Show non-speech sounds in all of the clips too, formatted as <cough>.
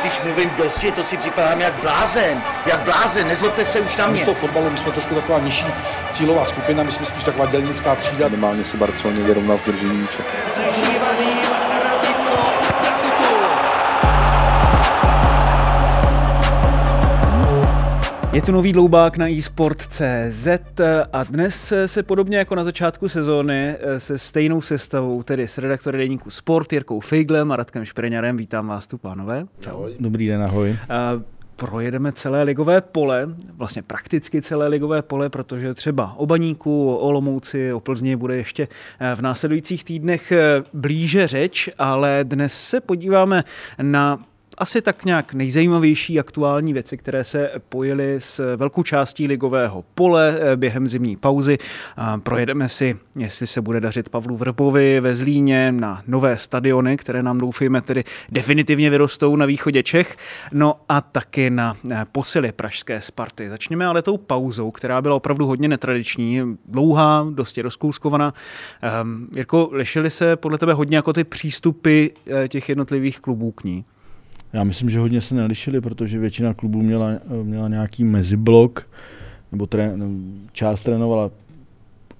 Když mluvím dosti, to si připadám jak blázen. Jak blázen, nezlobte se už na My mě. toho fotbalu, my jsme trošku taková nižší cílová skupina, my jsme spíš taková dělnická třída. Minimálně se Barceloně vyrovnal v držení míče. Je tu nový dloubák na eSport.cz a dnes se podobně jako na začátku sezóny se stejnou sestavou, tedy s redaktory deníku Sport, Jirkou Fejglem a Radkem Špreňarem. Vítám vás tu, pánové. Čau. Dobrý den, ahoj. A projedeme celé ligové pole, vlastně prakticky celé ligové pole, protože třeba o Baníku, o Olomouci, o Plzni bude ještě v následujících týdnech blíže řeč, ale dnes se podíváme na asi tak nějak nejzajímavější aktuální věci, které se pojily s velkou částí ligového pole během zimní pauzy. Projedeme si, jestli se bude dařit Pavlu Vrbovi ve Zlíně na nové stadiony, které nám doufejme tedy definitivně vyrostou na východě Čech, no a taky na posily pražské Sparty. Začněme ale tou pauzou, která byla opravdu hodně netradiční, dlouhá, dosti rozkouskovaná. Um, Jirko, lišily se podle tebe hodně jako ty přístupy těch jednotlivých klubů k ní? Já myslím, že hodně se nelišili, protože většina klubů měla, měla nějaký meziblok, nebo tré, část trénovala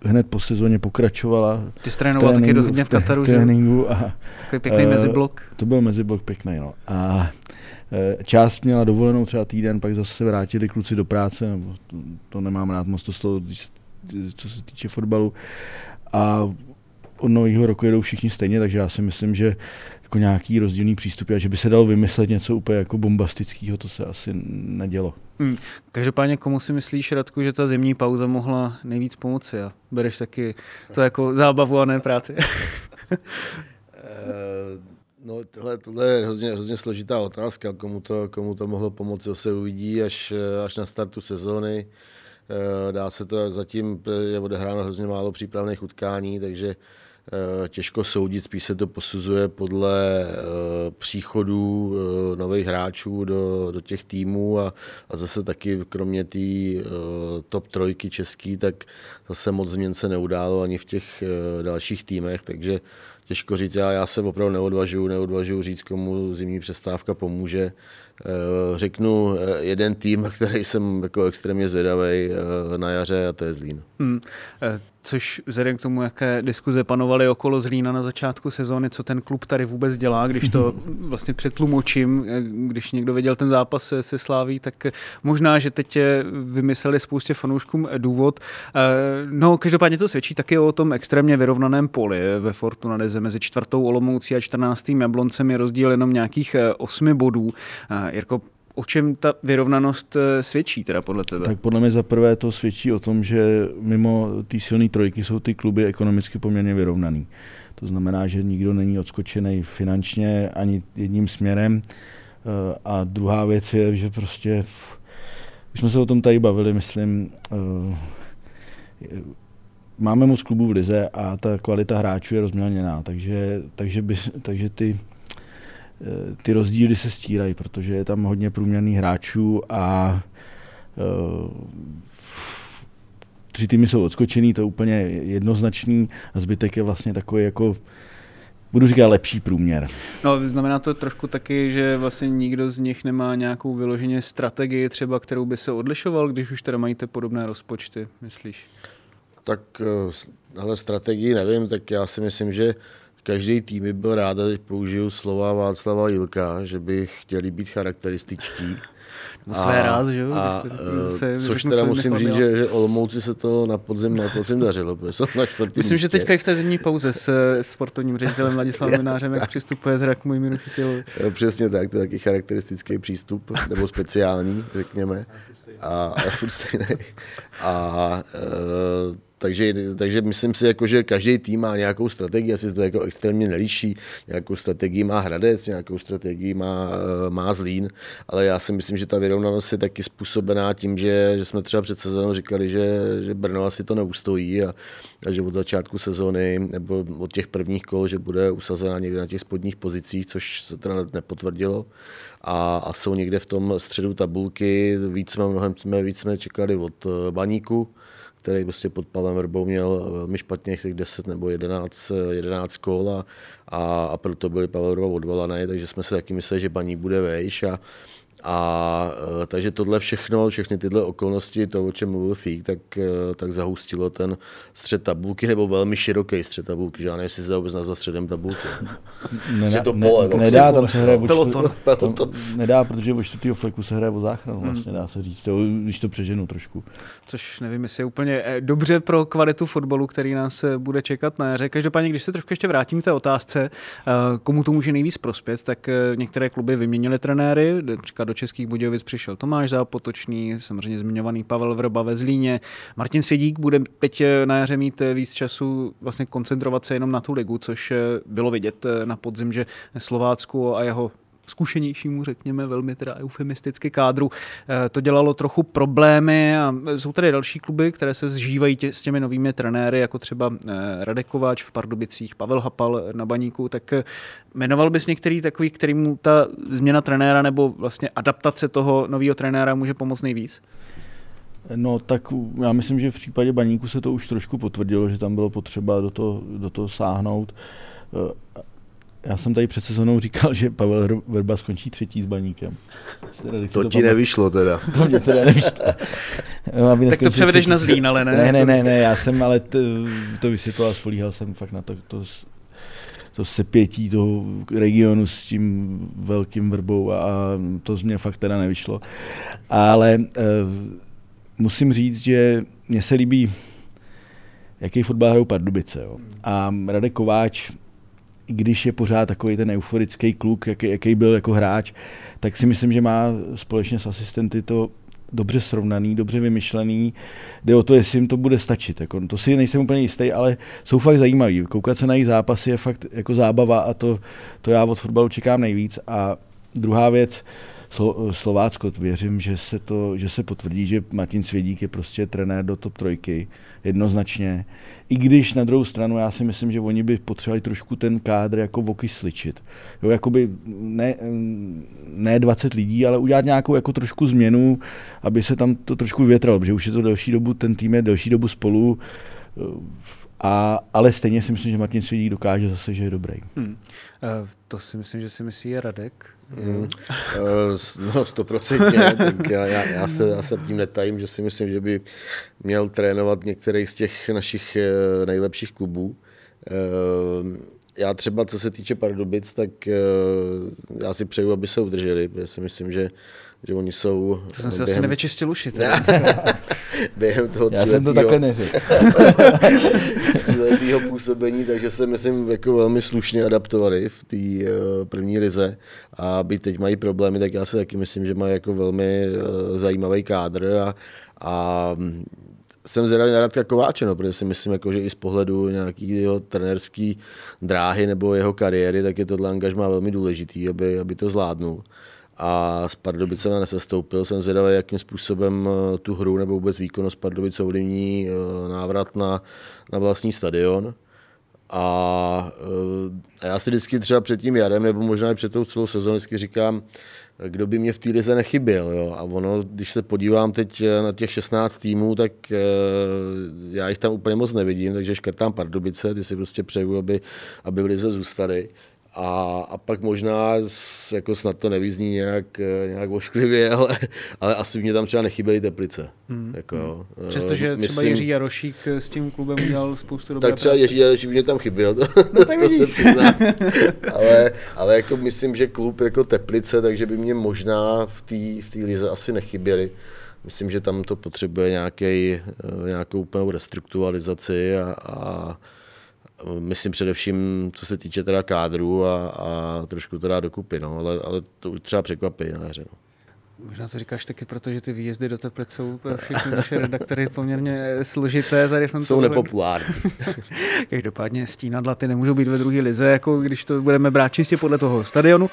hned po sezóně pokračovala. Ty jsi trénoval taky do hodně v Kataru, že? Tréninku a, Takový pěkný uh, meziblok. To byl meziblok pěkný, no. A část měla dovolenou třeba týden, pak zase se vrátili kluci do práce, nebo to, to nemám rád moc to slovo, co se týče fotbalu. A od nového roku jedou všichni stejně, takže já si myslím, že jako nějaký rozdílný přístup a že by se dalo vymyslet něco úplně jako bombastického, to se asi nedělo. Hmm. Každopádně komu si myslíš, Radku, že ta zimní pauza mohla nejvíc pomoci a bereš taky to jako zábavu a ne práci? <laughs> No, tohle, tohle je hrozně, hrozně složitá otázka, komu to, komu to mohlo pomoci, to se uvidí až, až na startu sezóny. Dá se to, zatím je odehráno hrozně málo přípravných utkání, takže těžko soudit, spíš se to posuzuje podle příchodů nových hráčů do, do těch týmů a, a zase taky kromě té top trojky český, tak zase moc změn se neudálo ani v těch dalších týmech, takže těžko říct, já, já se opravdu neodvažuji, neodvažuji říct, komu zimní přestávka pomůže. Řeknu jeden tým, <laughs> který jsem jako extrémně zvědavý na jaře a to je Zlín. Hmm. Což vzhledem k tomu, jaké diskuze panovaly okolo Zlína na začátku sezóny, co ten klub tady vůbec dělá, když to <laughs> vlastně přetlumočím, když někdo viděl ten zápas se Sláví, tak možná, že teď vymysleli spoustě fanouškům důvod. No, každopádně to svědčí taky o tom extrémně vyrovnaném poli ve Fortuna Lize. Mezi čtvrtou Olomoucí a čtrnáctým Jabloncem je rozdíl jenom nějakých osmi bodů. Jirko, o čem ta vyrovnanost svědčí teda podle tebe? Tak podle mě za prvé to svědčí o tom, že mimo té silné trojky jsou ty kluby ekonomicky poměrně vyrovnaný. To znamená, že nikdo není odskočený finančně ani jedním směrem. A druhá věc je, že prostě, už jsme se o tom tady bavili, myslím, máme moc klubů v lize a ta kvalita hráčů je rozmělněná, takže, takže, by, takže ty ty rozdíly se stírají, protože je tam hodně průměrných hráčů a uh, tři týmy jsou odskočený, to je úplně jednoznačný a zbytek je vlastně takový jako budu říkat lepší průměr. No, znamená to trošku taky, že vlastně nikdo z nich nemá nějakou vyloženě strategii třeba, kterou by se odlišoval, když už teda mají ty podobné rozpočty, myslíš? Tak ale strategii nevím, tak já si myslím, že každý tým by byl rád, teď použiju slova Václava Jilka, že by chtěli být charakterističtí. No své ráz, že jo? A, se, což teda musím říct, že, že Olomouci se to na podzim, na podzim dařilo, protože jsou na čtvrtý Myslím, místě. že teďka i v té zimní pauze s sportovním ředitelem Ladislavem <laughs> Minářem, jak přistupuje teda k můjmu chytilu. Přesně tak, to je taky charakteristický přístup, nebo speciální, řekněme. A, a furt stejný. A, takže, takže myslím si, jako, že každý tým má nějakou strategii, asi to jako extrémně neliší. Nějakou strategii má Hradec, nějakou strategii má, eh, má Zlín, ale já si myslím, že ta vyrovnanost je taky způsobená tím, že, že jsme třeba před sezónou říkali, že, že Brno asi to neustojí a, a že od začátku sezóny nebo od těch prvních kol, že bude usazena někde na těch spodních pozicích, což se teda nepotvrdilo a, a jsou někde v tom středu tabulky. Víc jsme, mnohem jsme, víc jsme čekali od eh, Baníku, který prostě pod Pavlem Vrbou měl velmi špatně těch 10 nebo 11, 11 kol a, a, a proto byli Pavel Vrba odvolaný, takže jsme se taky mysleli, že Baník bude vejš a, a e, takže tohle všechno, všechny tyhle okolnosti, to, o čem mluvil Fík, tak, e, tak zahustilo ten střed tabulky, nebo velmi široký střed tabulky, že já nevím, jestli se dá vůbec nazvat středem tabulky. Nedá, to pole, ne, nedá, tam se hraje peloton, peloton. Nedá, protože od čtvrtého fleku se hraje o záchranu, vlastně dá se říct, to, když to přeženu trošku. Což nevím, jestli je úplně eh, dobře pro kvalitu fotbalu, který nás eh, bude čekat na jaře. Každopádně, když se trošku ještě vrátím k té otázce, eh, komu to může nejvíc prospět, tak některé kluby vyměnily trenéry, například do Českých Budějovic přišel Tomáš Zápotočný, samozřejmě zmiňovaný Pavel Vrba ve Zlíně. Martin Svědík bude teď na jaře mít víc času vlastně koncentrovat se jenom na tu ligu, což bylo vidět na podzim, že Slovácku a jeho zkušenějšímu, řekněme, velmi teda eufemisticky kádru. Eh, to dělalo trochu problémy a jsou tady další kluby, které se zžívají tě, s těmi novými trenéry, jako třeba eh, Radek Kováč v Pardubicích, Pavel Hapal na Baníku, tak eh, jmenoval bys některý takový, kterým ta změna trenéra nebo vlastně adaptace toho nového trenéra může pomoct nejvíc? No tak já myslím, že v případě Baníku se to už trošku potvrdilo, že tam bylo potřeba do toho, do toho sáhnout. Já jsem tady před sezónou říkal, že Pavel Verba skončí třetí s baníkem. Teda, to, to ti nevyšlo teda. <laughs> To mě teda nevyšlo. No, tak to převedeš na Zlín, ale ne? Ne, ne, ne, ne já jsem ale to, to vysvětloval, spolíhal jsem fakt na to, to, to sepětí toho regionu s tím velkým vrbou a to z mě fakt teda nevyšlo. Ale uh, musím říct, že mně se líbí, jaký fotbal hrajou Pardubice. Jo. A Radek Kováč když je pořád takový ten euforický kluk, jaký, jaký byl jako hráč, tak si myslím, že má společně s asistenty to dobře srovnaný, dobře vymyšlený. Jde o to, jestli jim to bude stačit. Jako, to si nejsem úplně jistý, ale jsou fakt zajímavý. Koukat se na jejich zápasy je fakt jako zábava a to, to já od fotbalu čekám nejvíc. A druhá věc, Slo, Slovácko, věřím, že se, to, že se potvrdí, že Martin Svědík je prostě trenér do top trojky, jednoznačně. I když na druhou stranu já si myslím, že oni by potřebovali trošku ten kádr jako okysličit. Jo, jakoby ne, ne 20 lidí, ale udělat nějakou jako trošku změnu, aby se tam to trošku vyvětralo, protože už je to delší dobu, ten tým je delší dobu spolu, a, ale stejně si myslím, že Martin Svědík dokáže zase, že je dobrý. Hmm. Uh, to si myslím, že si myslí Radek. Mm, no, stoprocentně. já, já, já, se, já se tím netajím, že si myslím, že by měl trénovat některý z těch našich eh, nejlepších klubů. Eh, já třeba, co se týče Pardubic, tak já si přeju, aby se udrželi, protože si myslím, že že oni jsou... To jsem si během... asi nevyčistil uši. <laughs> během toho Já jsem to takhle neřekl. <laughs> tříletého působení, takže se myslím jako velmi slušně adaptovali v té uh, první lize a by teď mají problémy, tak já si taky myslím, že mají jako velmi uh, zajímavý kádr a, a jsem zvědavý na Radka Kováče, no, protože si myslím, jako, že i z pohledu nějaký jeho trenerský dráhy nebo jeho kariéry, tak je tohle angažmá velmi důležitý, aby, aby to zvládnul a s Pardubicem nesestoupil. Jsem zvědavý, jakým způsobem eh, tu hru nebo vůbec výkonnost Pardubice ovlivní eh, návrat na, na vlastní stadion. A, eh, a já si vždycky třeba před tím jarem, nebo možná i před tou celou sezónu vždycky říkám, kdo by mě v té lize nechyběl. Jo? A ono, když se podívám teď na těch 16 týmů, tak já jich tam úplně moc nevidím, takže škrtám Pardubice, ty si prostě přeju, aby, aby v lize zůstali. A, a pak možná, jako snad to nevyzní nějak, eh, nějak ošklivě, <laughs> ale, ale asi mě tam třeba nechyběly teplice. Hmm. Jako, hmm. Přestože myslím, třeba Jiří Jarošík s tím klubem udělal spoustu dobré Tak třeba práce. Jiří Jarošík mě tam chyběl, to, no, tak <laughs> to se přiznám. ale, ale jako myslím, že klub jako Teplice, takže by mě možná v té v lize asi nechyběly. Myslím, že tam to potřebuje nějaký, eh, nějakou úplnou restrukturalizaci a, a Myslím především, co se týče teda kádru a, a trošku teda dokupy, no, ale, ale to už třeba překvapí na hře. No. Možná to říkáš taky, protože ty výjezdy do Teplic jsou pro všechny naše redaktory poměrně složité. Tady v tomto jsou nepopulární. <laughs> Každopádně stínadla ty nemůžou být ve druhé lize, jako když to budeme brát čistě podle toho stadionu.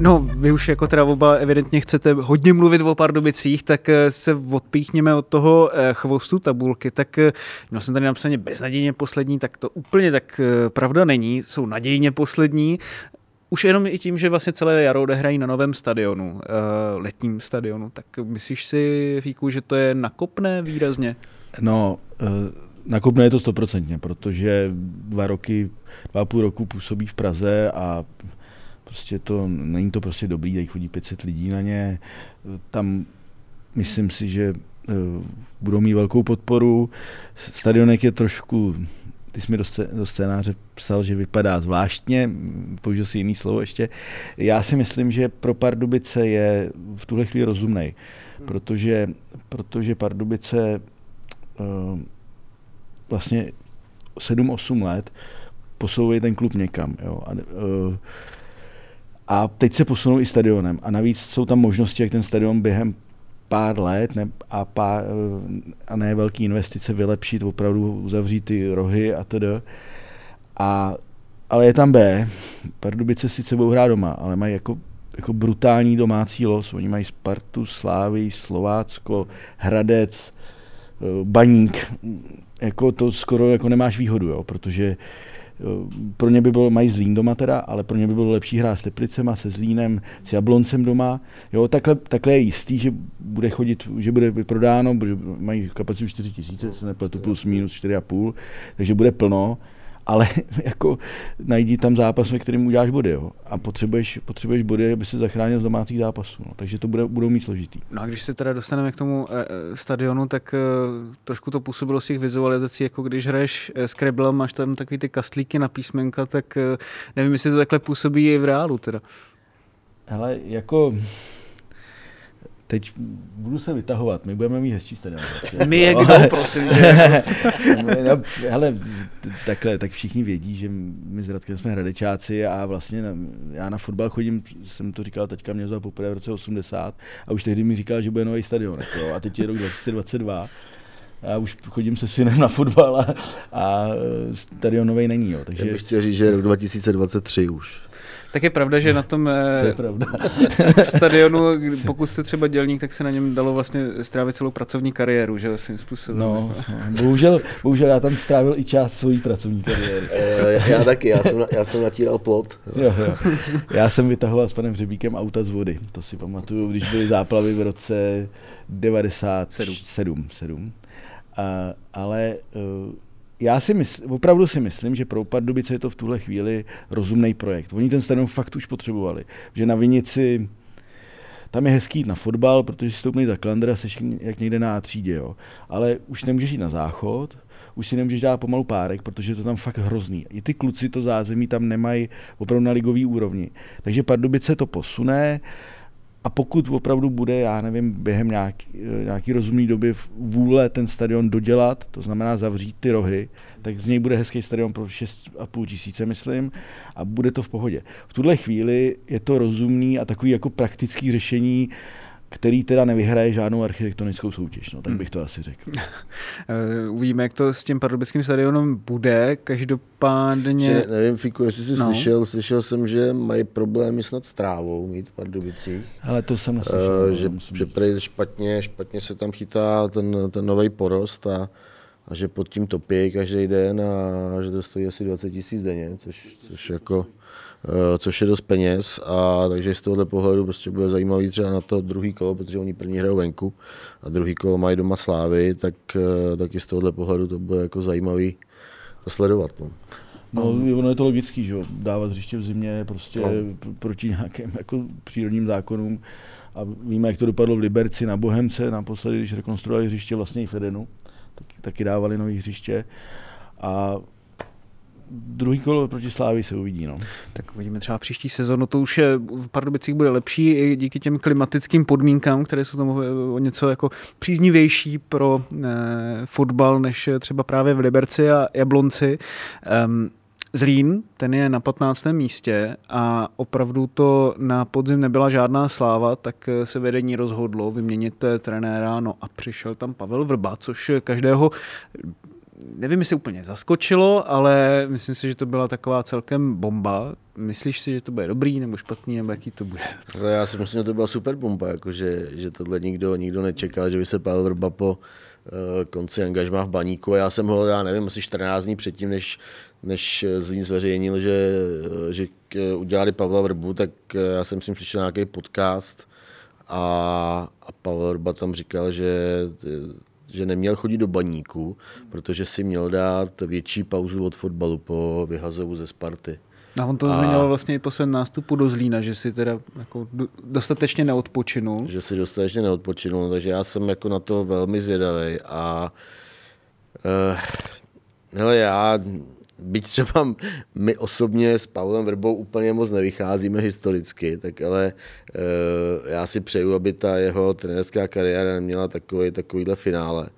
No, vy už jako teda oba evidentně chcete hodně mluvit o Pardubicích, tak eh, se odpíchněme od toho eh, chvostu tabulky. Tak eh, měl jsem tady napsaně beznadějně poslední, tak to úplně tak pravda není. Jsou nadějně poslední. Už jenom i tím, že vlastně celé jaro odehrají na novém stadionu, letním stadionu, tak myslíš si, Fíku, že to je nakopné výrazně? No, nakopné je to stoprocentně, protože dva roky, dva a půl roku působí v Praze a Prostě to, není to prostě dobrý, tady chodí 500 lidí na ně. Tam myslím si, že uh, budou mít velkou podporu. Stadionek je trošku, ty jsi mi do, scénáře psal, že vypadá zvláštně, použil si jiný slovo ještě. Já si myslím, že pro Pardubice je v tuhle chvíli rozumný, protože, protože Pardubice uh, vlastně 7-8 let posouvají ten klub někam. Jo. A, uh, a teď se posunou i stadionem. A navíc jsou tam možnosti, jak ten stadion během pár let ne, a, pár, a ne velký investice vylepšit, opravdu uzavřít ty rohy a tedy. A, ale je tam B. Pardubice sice budou hrát doma, ale mají jako, jako brutální domácí los. Oni mají Spartu, Slávy, Slovácko, Hradec, eh, Baník. Jako to skoro jako nemáš výhodu, jo, protože pro ně by bylo, mají Zlín doma teda, ale pro ně by bylo lepší hrát s Teplicema, se Zlínem, s Jabloncem doma. Jo, takhle, takhle je jistý, že bude chodit, že bude vyprodáno, protože mají kapacitu 4 tisíce, se nepletu plus minus 4,5, takže bude plno ale <laughs> jako najdi tam zápas, ve kterém uděláš body. Jo. A potřebuješ, potřebuješ body, aby se zachránil z domácích zápasů. No. Takže to bude, budou mít složitý. No a když se teda dostaneme k tomu e, stadionu, tak e, trošku to působilo z těch vizualizací, jako když hraješ e, Scrabble, máš tam takový ty kastlíky na písmenka, tak e, nevím, jestli to takhle působí i v reálu teda. Hele, jako teď budu se vytahovat, my budeme mít hezčí stadion. <laughs> My je kdo, prosím. <laughs> no, hele, takhle, tak všichni vědí, že my s Radkem jsme hradečáci a vlastně na, já na fotbal chodím, jsem to říkal, teďka mě vzal poprvé v roce 80 a už tehdy mi říkal, že bude nový stadion. Jako, a teď je rok 2022 já už chodím se synem na fotbal a, a stadion nový není. Jo, takže... Já bych chtěl říct, že je rok 2023 už. Tak je pravda, že na tom to je pravda. <laughs> stadionu, pokud jste třeba dělník, tak se na něm dalo vlastně strávit celou pracovní kariéru, že svým způsobem. No, no, bohužel, bohužel já tam strávil i část své pracovní kariéry. já, já taky, já jsem, já jsem natíral plot. Jo, jo. Já jsem vytahoval s panem Hřebíkem auta z vody, to si pamatuju, když byly záplavy v roce 97. 7. A, ale uh, já si mysl, opravdu si myslím, že pro Pardubice je to v tuhle chvíli rozumný projekt. Oni ten stadion fakt už potřebovali. Že na Vinici tam je hezký jít na fotbal, protože si stoupneš za klandra, seš jak někde na třídě, jo. Ale už nemůžeš jít na záchod, už si nemůžeš dát pomalu párek, protože je to tam fakt hrozný. I ty kluci to zázemí tam nemají opravdu na ligový úrovni. Takže Pardubice to posune, a pokud opravdu bude, já nevím, během nějaký, nějaký rozumný doby vůle ten stadion dodělat, to znamená zavřít ty rohy, tak z něj bude hezký stadion pro 6,5 tisíce, myslím, a bude to v pohodě. V tuhle chvíli je to rozumný a takový jako praktický řešení, který teda nevyhraje žádnou architektonickou soutěž, no, tak hmm. bych to asi řekl. <laughs> Eh, uvidíme, jak to s tím pardubickým stadionem bude. Každopádně... Že, nevím, Fiku, jestli jsi no. slyšel, slyšel jsem, že mají problémy snad s trávou mít v Pardubicích. Ale to jsem neslyšel. Uh, že, že prej špatně, špatně se tam chytá ten, ten nový porost a, a že pod tím topí každý den a že to stojí asi 20 tisíc denně, což, což jako což je dost peněz a takže z tohohle pohledu prostě bude zajímavý třeba na to druhý kolo, protože oni první hrajou venku a druhý kolo mají doma slávy, tak, eh, tak i z tohohle pohledu to bude jako zajímavý to sledovat. No. No, ono je to logický, že dávat hřiště v zimě prostě no. proti nějakým jako přírodním zákonům. A víme, jak to dopadlo v Liberci na Bohemce, naposledy, když rekonstruovali hřiště vlastně i Fedenu, taky, taky dávali nový hřiště. A druhý kolo proti Slávy se uvidí. No. Tak uvidíme třeba příští sezonu, to už je, v Pardubicích bude lepší i díky těm klimatickým podmínkám, které jsou tam o něco jako příznivější pro eh, fotbal, než třeba právě v Liberci a Jablonci. Um, Zlín, ten je na 15. místě a opravdu to na podzim nebyla žádná sláva, tak se vedení rozhodlo vyměnit trenéra, no a přišel tam Pavel Vrba, což každého nevím, jestli úplně zaskočilo, ale myslím si, že to byla taková celkem bomba. Myslíš si, že to bude dobrý nebo špatný, nebo jaký to bude? <laughs> Já si myslím, že to byla super bomba, jako že, tohle nikdo, nikdo nečekal, že by se Pavel Vrba po uh, konci angažmá v baníku. Já jsem ho, já nevím, asi 14 dní předtím, než, než Zlín zveřejnil, že, že udělali Pavla Vrbu, tak já jsem si přišel na nějaký podcast a, a Pavel Vrba tam říkal, že že neměl chodit do baníku, protože si měl dát větší pauzu od fotbalu po vyhazovu ze Sparty. A on to a... zmiňoval vlastně i po svém nástupu do Zlína, že si teda jako dostatečně neodpočinul. Že si dostatečně neodpočinul, takže já jsem jako na to velmi zvědavý a uh, hele, já byť třeba my osobně s Pavlem Vrbou úplně moc nevycházíme historicky, tak ale e, já si přeju, aby ta jeho trenerská kariéra neměla takový, takovýhle finále.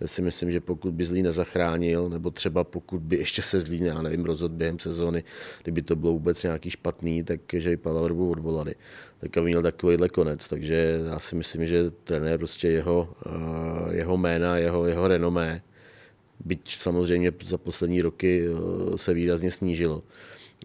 Já si myslím, že pokud by Zlín nezachránil, nebo třeba pokud by ještě se Zlín, já nevím, rozhodl během sezóny, kdyby to bylo vůbec nějaký špatný, tak že i Pavla Vrbu odvolali, tak aby měl takovýhle konec. Takže já si myslím, že trenér prostě jeho, eh, jeho jména, jeho, jeho renomé byť samozřejmě za poslední roky eh, se výrazně snížilo.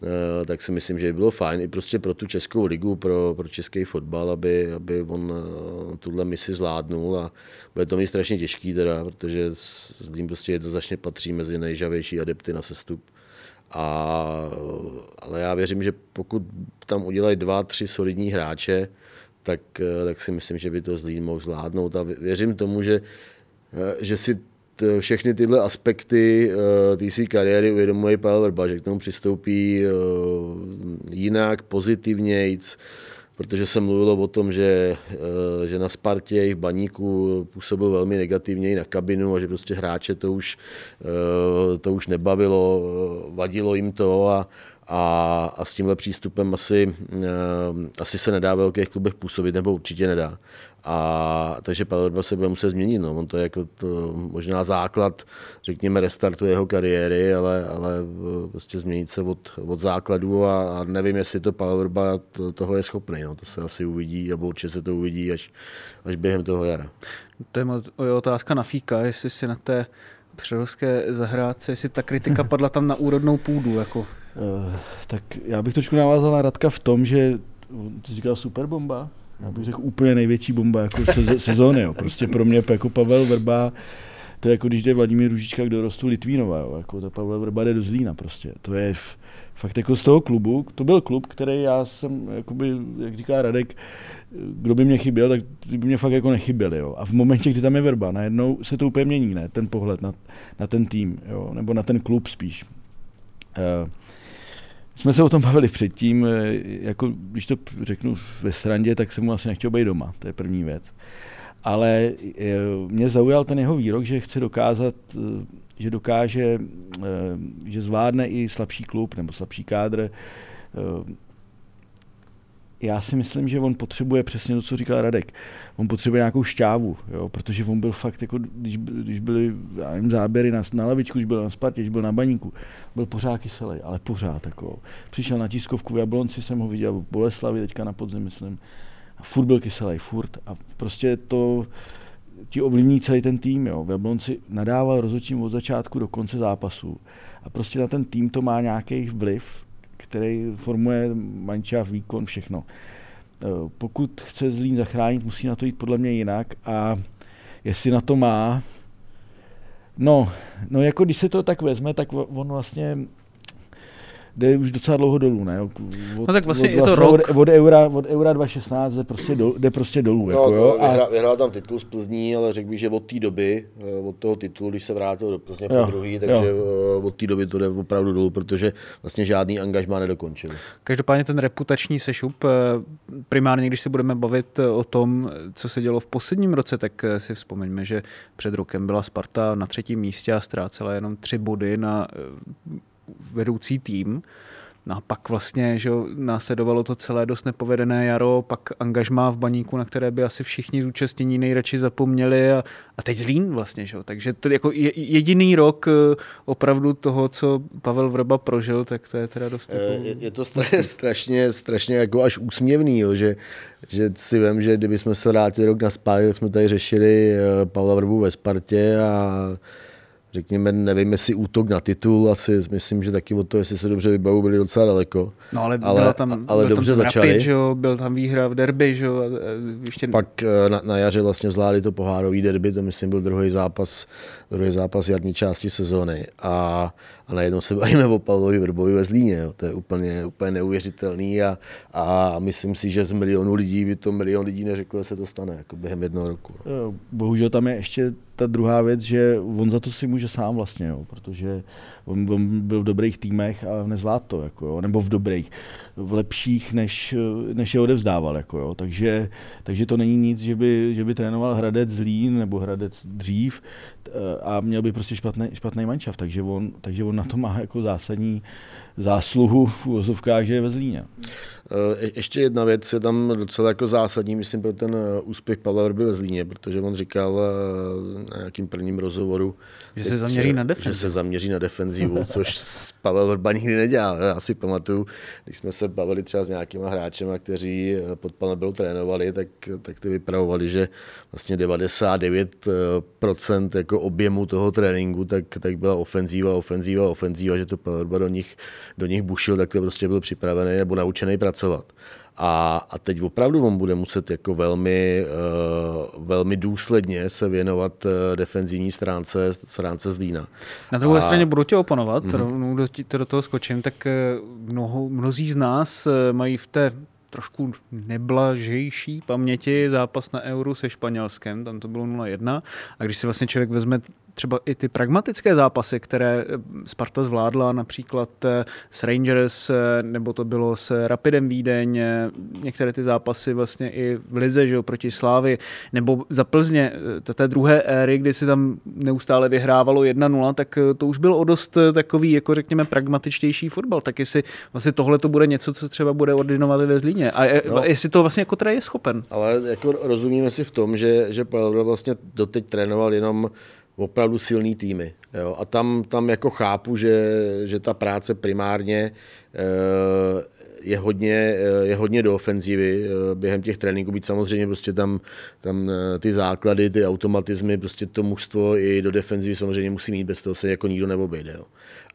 Eh, tak si myslím, že by bylo fajn i prostě pro tu Českou ligu, pro, pro český fotbal, aby, aby on eh, tuhle misi zvládnul a bude to mít strašně těžký teda, protože s ním prostě jednoznačně patří mezi nejžavější adepty na sestup. A, ale já věřím, že pokud tam udělají dva, tři solidní hráče, tak, tak si myslím, že by to Zlín mohl zvládnout a věřím tomu, že, že si Eh, všechny tyhle aspekty uh, té své kariéry uvědomuje Pavel Vrba, že k tomu přistoupí uh, jinak, pozitivnějc, protože se mluvilo o tom, že, uh, že na Spartě jejich baníku působil velmi negativně i na kabinu a že prostě hráče to už, uh, to už nebavilo, vadilo jim to a, a, a s tímhle přístupem asi, uh, asi se nedá ve velkých klubech působit, nebo určitě nedá. A, takže Pavel se bude muset změnit. No. On to je jako to, možná základ, řekněme, restartu jeho kariéry, ale, ale eh, prostě změnit se od, od základu a, a nevím, jestli to Pavel to, toho je schopný. No. To se asi uvidí, nebo určitě se to uvidí až, až během toho jara. To je moje otázka na Fíka, jestli si na té přerovské zahrádce, jestli ta kritika <laughs> padla tam na úrodnou půdu. Jako. Uh, tak já bych trošku navázal na Radka v tom, že ty říkal superbomba, já bych řekl úplně největší bomba jako sezóny. Jo. Prostě pro mě jako Pavel Vrba, to je jako když jde Vladimír Ružička k dorostu Litvínova, jo. Jako ta Pavel Vrba jde do Zlína prostě. To je fakt jako z toho klubu, to byl klub, který já jsem, jakoby, jak říká Radek, kdo by mě chyběl, tak ty by mě fakt jako nechyběli. Jo. A v momentě, kdy tam je Vrba, najednou se to úplně mění, ne? ten pohled na, na ten tým, jo? nebo na ten klub spíš. Uh, jsme se o tom bavili předtím, eh, jako když to řeknu ve srandě, tak jsem mu asi nechtěl být doma, to je první věc. Ale eh, mě zaujal ten jeho výrok, že chce dokázat, eh, že dokáže, že zvládne i slabší klub nebo slabší kádr já si myslím, že on potřebuje přesně to, co říkal Radek. On potřebuje nějakou šťávu, jo, protože on byl fakt, jako, když, když byly já nevím, záběry na, na lavičku, když byl na Spartě, když byl na baníku, byl pořád kyselý, ale pořád. Jako. Přišel na tiskovku v Jablonci, jsem ho viděl v Boleslavi, teďka na podzim, myslím. A furt byl kyselý, furt. A prostě to ti ovlivní celý ten tým. Jo. V Jablonci nadával rozhodčím od začátku do konce zápasu. A prostě na ten tým to má nějaký vliv který formuje mančáv, výkon, všechno. E, pokud chce Zlín zachránit, musí na to jít podle mě jinak a jestli na to má, no, no jako když se to tak vezme, tak on vlastně jde už docela dlouho dolů, ne? Od, no tak vlastně od, je to vlastně rok. Od, od, eura, od eura 2016 jde prostě, do, jde prostě dolů. No, jako, jo? A... Vyhrál, tam titul z Plzní, ale řekl bych, že od té doby, eh, od toho titulu, když se vrátil do Plzně po druhý, takže jo. Eh, od té doby to jde opravdu dolů, protože vlastně žádný angažmá nedokončil. Každopádně ten reputační sešup, eh, primárně když se budeme bavit o tom, co se dělo v posledním roce, tak si vzpomeňme, že před rokem byla Sparta na třetím místě a ztrácela jenom tři body na vedoucí tým. No a pak vlastně, že následovalo to celé dost nepovedené jaro, pak angažmá v baníku, na které by asi všichni zúčastnění nejradši zapomněli a, a teď Zlín vlastně, že Takže to jako jediný rok eh, opravdu toho, co Pavel Vrba prožil, tak to je teda dost jako... Je, je to <laughs> strašně, strašně, strašně jako až úsměvný, jo, že, že si vím, že kdybychom se vrátili rok na spátek, jak jsme tady řešili eh, Pavla Vrbu ve Spartě a řekněme, nevím, jestli útok na titul, asi myslím, že taky od toho, jestli se dobře vybavu, byli docela daleko. No ale, ale, byla tam, ale byl dobře tam začali. Rapid, že jo, byl tam výhra v derby, že jo, ještě... Pak eh, na, na jaře vlastně zvládli to pohárový derby, to myslím byl druhý zápas, druhý zápas jarní části sezóny a, a najednou se bavíme o Pavlovi Vrbovi ve Zlíně, jo. to je úplně, úplně neuvěřitelný a, a myslím si, že z milionu lidí by to milion lidí neřeklo, že se to stane jako během jednoho roku. Bohužel tam je ještě ta druhá věc, že on za to si může sám vlastně, jo, protože on, on byl v dobrých týmech a nezvlád to, jako jo, nebo v dobrých, v lepších, než, než je odevzdával. Jako jo. Takže, takže to není nic, že by, že by trénoval Hradec Zlín nebo Hradec dřív a měl by prostě špatný, špatný manšaft, takže on, takže on na to má jako zásadní zásluhu v úvozovkách, že je ve Zlíně. Eh, ještě jedna věc je tam docela jako zásadní, myslím, pro ten eh, úspěch Pavla Vrby ve Zlíně, protože on říkal eh, na nějakým prvním rozhovoru, že teď, se zaměří na defenzivu. Že se zaměří na defenzivu, což Pavel Vrba nikdy nedělal. Já si pamatuju, když jsme se bavili třeba s nějakýma hráči, kteří pod Pavlem trénovali, tak, tak ty vypravovali, že vlastně 99% jako objemu toho tréninku, tak, tak byla ofenzíva, ofenzíva, ofenzíva, že to Pavel do nich, do nich bušil, tak to prostě byl připravený nebo naučený pracovat. A, a teď opravdu on bude muset jako velmi, uh, velmi důsledně se věnovat uh, defenzivní stránce, stránce Zlína. Na druhé a... straně budu tě oponovat, mm-hmm. rovnou do, do toho skočím, tak eh, mnoho, mnozí z nás mají v té trošku neblažejší paměti zápas na Euro se Španělskem, tam to bylo 0-1 a když si vlastně člověk vezme třeba i ty pragmatické zápasy, které eh, Sparta zvládla například eh, s Rangers, eh, nebo to bylo s Rapidem Vídeň, některé ty zápasy vlastně i v Lize, že jo, proti Slávy, nebo za Plzně, té druhé éry, kdy si tam neustále vyhrávalo 1-0, tak to už byl o dost takový, jako řekněme, pragmatičtější fotbal. Tak jestli vlastně tohle to bude něco, co třeba bude ordinovat ve Zlíně. A je, no, jestli to vlastně jako teda je schopen. Ale jako rozumíme si v tom, že, že Pavel vlastně doteď trénoval jenom opravdu silný týmy. Jo. A tam, tam jako chápu, že, že ta práce primárně eh, je hodně, eh, je hodně do ofenzivy eh, během těch tréninků, být samozřejmě prostě tam, tam ty základy, ty automatizmy, prostě to mužstvo i do defenzivy samozřejmě musí mít, bez toho se jako nikdo neobejde. Jo.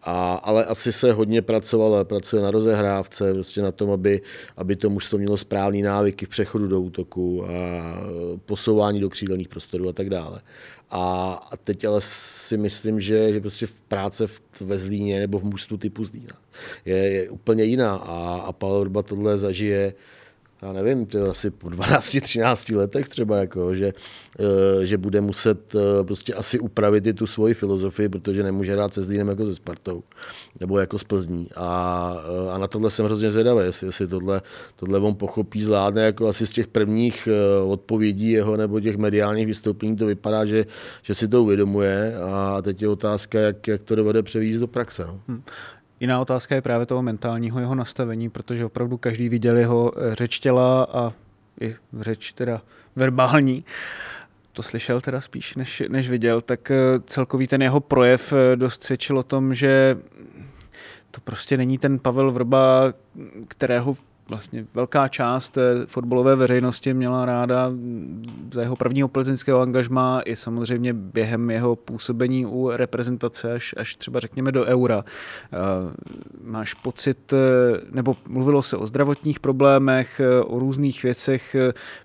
A, ale asi se hodně pracovalo, pracuje na rozehrávce, prostě na tom, aby, aby to mužstvo mělo správné návyky v přechodu do útoku a posouvání do křídelných prostorů a tak dále. A, teď ale si myslím, že, že prostě v práce v, ve Zlíně nebo v mužstvu typu Zlína je, je úplně jiná. A, a Pavel Urba tohle zažije já nevím, to asi po 12-13 letech třeba, jako, že, eh, že bude muset eh, prostě asi upravit i tu svoji filozofii, protože nemůže hrát se Zlínem jako se Spartou nebo jako s Plzní. A, eh, a na tohle jsem hrozně zvědavý, jestli, jestli tohle, tohle on pochopí, zvládne, jako asi z těch prvních odpovědí jeho nebo těch mediálních vystoupení to vypadá, že, že si to uvědomuje a teď je otázka, jak, jak to dovede převízt do praxe. No. Hmm. Jiná otázka je právě toho mentálního jeho nastavení, protože opravdu každý viděl jeho eh, řeč těla a i řeč teda verbální. To slyšel teda spíš, než, než viděl, tak eh, celkový ten jeho projev eh, dost svědčil o tom, že to prostě není ten Pavel Vrba, kterého vlastně velká část fotbalové veřejnosti měla ráda za jeho prvního plzeňského angažma i samozřejmě během jeho působení u reprezentace až, až třeba řekněme do eura. Eh, máš pocit, eh, nebo mluvilo se o zdravotních problémech, eh, o různých věcech.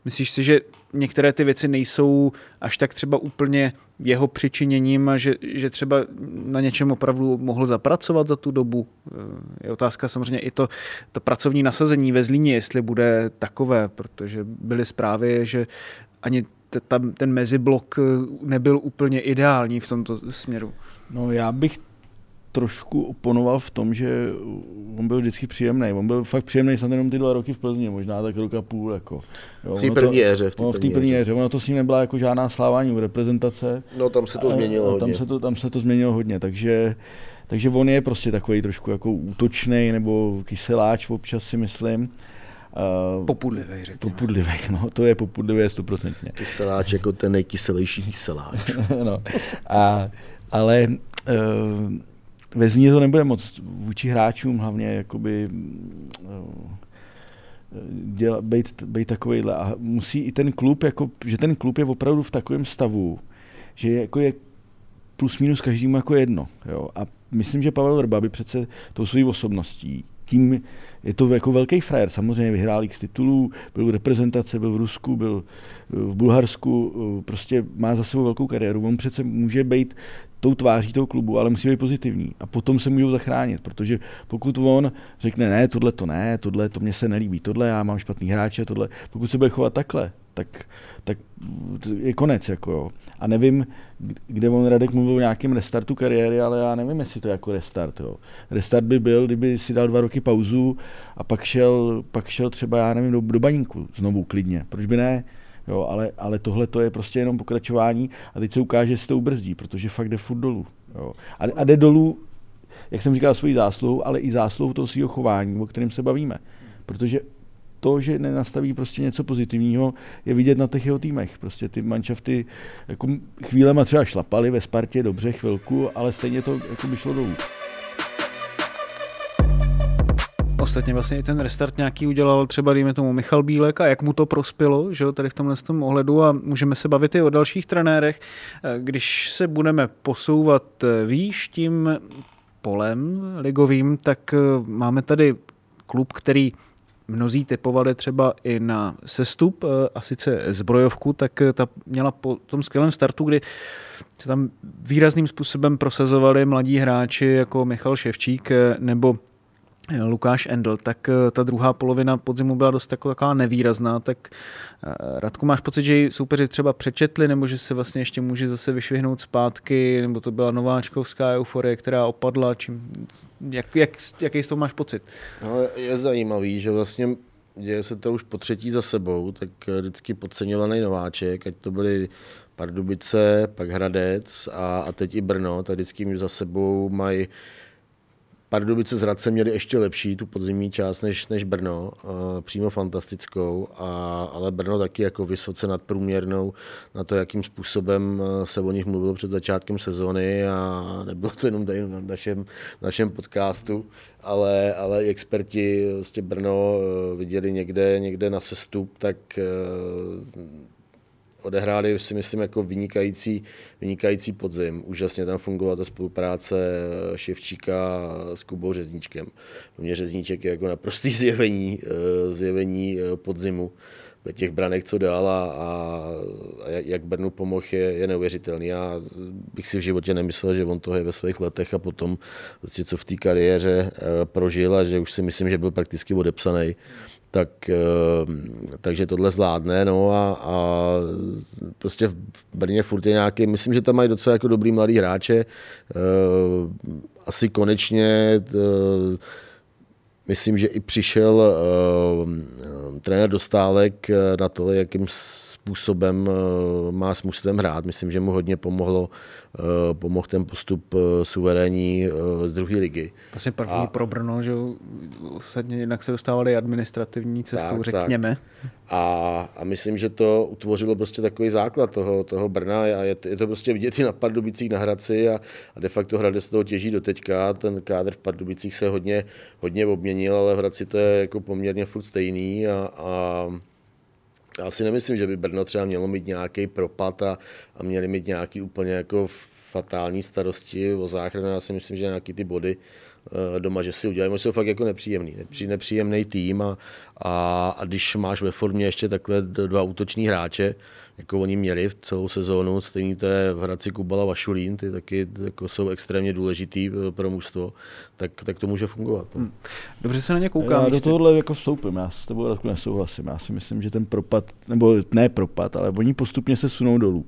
Myslíš si, že některé ty věci nejsou až tak třeba úplně jeho přičiněním že, že třeba na něčem opravdu mohl zapracovat za tu dobu. Je otázka samozřejmě i to, to pracovní nasazení ve Zlíně, jestli bude takové, protože byly zprávy, že ani ten meziblok nebyl úplně ideální v tomto směru. No já bych trošku oponoval v tom, že on byl vždycky příjemný. On byl fakt příjemný snad jenom ty dva roky v Plzni, možná tak roka půl. Jako. Jo, v té první éře. V té první éře. Ono to s ním nebyla jako žádná slávání u reprezentace. No tam se to změnilo hodně. Tam se to, tam se to změnilo hodně, takže, takže on je prostě takový trošku jako útočný nebo kyseláč občas si myslím. Uh, popudlivý, řekněme. Popudlivý, no, to je popudlivý stoprocentně. Kyseláč jako ten nejkyselější kyseláč. <laughs> no, a, ale uh, ve Zní to nebude moc vůči hráčům hlavně jakoby uh, děla, být, být takovýhle. A musí i ten klub, jako, že ten klub je opravdu v takovém stavu, že je, jako je plus minus každému jako jedno. Jo? A myslím, že Pavel Vrba by přece tou svojí osobností tím je to jako velký frajer. Samozřejmě vyhrál x titulů, byl v reprezentace, byl v Rusku, byl v Bulharsku, prostě má za sebou velkou kariéru. On přece může být tou tváří toho klubu, ale musí být pozitivní. A potom se můžou zachránit, protože pokud on řekne, ne, tohle to ne, tohle to mně se nelíbí, tohle já mám špatný hráče, tohle, pokud se bude chovat takhle, tak, tak je konec. Jako jo. A nevím, kde on Radek mluvil o nějakém restartu kariéry, ale já nevím, jestli to je jako restart. Jo. Restart by byl, kdyby si dal dva roky pauzu a pak šel, pak šel třeba, já nevím, do, do baníku znovu klidně. Proč by ne? Jo, ale, ale tohle to je prostě jenom pokračování a teď se ukáže, že to ubrzdí, protože fakt jde furt dolů. Jo. A, a jde dolů, jak jsem říkal, svojí zásluhu, ale i zásluhu toho svého chování, o kterém se bavíme. Protože to, že nenastaví prostě něco pozitivního, je vidět na těch jeho týmech. Prostě ty manšafty jako chvílema třeba šlapaly ve Spartě dobře chvilku, ale stejně to jako by šlo dolů. Ostatně vlastně i ten restart nějaký udělal třeba, dejme tomu, Michal Bílek a jak mu to prospělo, že jo, tady v tomhle tom ohledu a můžeme se bavit i o dalších trenérech. Když se budeme posouvat výš tím polem ligovým, tak máme tady klub, který mnozí typovali třeba i na sestup, eh, a sice zbrojovku, tak eh, ta měla po tom skvělém startu, kdy se tam výrazným způsobem prosazovali mladí hráči jako Michal Ševčík eh, nebo Lukáš Endl, tak ta druhá polovina podzimu byla dost taková nevýrazná, tak Radku, máš pocit, že soupeři třeba přečetli, nebo že se vlastně ještě může zase vyšvihnout zpátky, nebo to byla nováčkovská euforie, která opadla, čím, jak, jak, jaký z toho máš pocit? No, je zajímavý, že vlastně děje se to už po třetí za sebou, tak vždycky podceňovaný nováček, ať to byly Pardubice, pak Hradec a, a teď i Brno, tak vždycky za sebou mají Pardubice z Hradce měli ještě lepší tu podzimní část než, než Brno, přímo fantastickou, a, ale Brno taky jako vysoce nadprůměrnou na to, jakým způsobem eh, se o nich mluvilo před začátkem sezóny a nebylo to jenom tady na našem, našem podcastu, ale, ale experti vlastně Brno eh, viděli někde, někde na sestup, tak odehráli si myslím jako vynikající, vynikající podzim. Úžasně tam fungovala ta spolupráce Ševčíka s Kubou Řezníčkem. Pro mě Řezníček je jako naprostý <laughs> zjevení, eh, zjevení eh, podzimu těch branek, co dál a, a, jak Brnu pomohl, je, je neuvěřitelný. Já bych si v životě nemyslel, že on to je ve svých letech a potom, vlastně, co v té kariéře eh, prožil a že už si myslím, že byl prakticky odepsaný tak, eh, takže tohle zvládne, no a, a prostě v Brně furt je nějaký, myslím, že tam mají docela jako dobrý mladý hráče, eh, asi konečně eh, myslím, že i přišel trenér Dostálek na to, jakým způsobem má s mužstvem hrát. Myslím, že mu hodně pomohlo pomohl ten postup eh, suverénní eh, z druhé ligy. Vlastně první a, pro Brno, že ostatně jinak se dostávali administrativní cestou, tak, řekněme. Tak. A, a myslím, že to utvořilo prostě takový základ toho, toho Brna a je, je to prostě vidět i na Pardubicích na Hradci a, a de facto Hradec z toho těží do teďka. Ten kádr v Pardubicích se hodně, hodně obměnil, ale v Hradci to je jako poměrně furt stejný a, a já si nemyslím, že by Brno třeba mělo mít nějaký propad a, a měli mít nějaký úplně jako fatální starosti o záchranu. Já si myslím, že nějaký ty body doma, že si udělají, jsou fakt jako nepříjemný, nepříjemný tým a, a, a, když máš ve formě ještě takhle dva útoční hráče, jako oni měli v celou sezónu, stejný to je v Hradci Kubala Vašulín, ty taky jako jsou extrémně důležitý eh, pro mužstvo, tak, tak to může fungovat. No. Hmm. Dobře se na ně koukám. Já do tohohle jako vstoupím, já s tebou nesouhlasím. Já si myslím, že ten propad, nebo ne propad, ale oni postupně se sunou dolů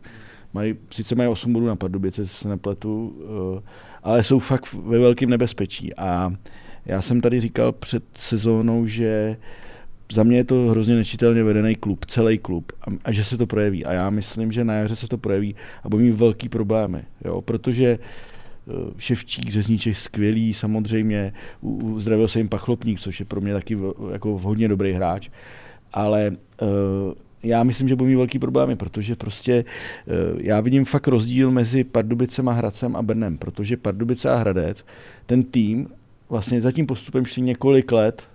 Mají, sice mají 8 bodů na Pardubice, se nepletu, uh, ale jsou fakt ve velkém nebezpečí. A já jsem tady říkal před sezónou, že za mě je to hrozně nečitelně vedený klub, celý klub, a, a že se to projeví. A já myslím, že na jaře se to projeví a budou mít velký problémy, jo? protože uh, Ševčík, Řezníček skvělý, samozřejmě, uzdravil se jim Pachlopník, což je pro mě taky jako hodně dobrý hráč, ale uh, já myslím, že budou mít velký problémy, protože prostě uh, já vidím fakt rozdíl mezi Pardubicem a Hradcem a Brnem, protože Pardubice a Hradec, ten tým vlastně za tím postupem šli několik let,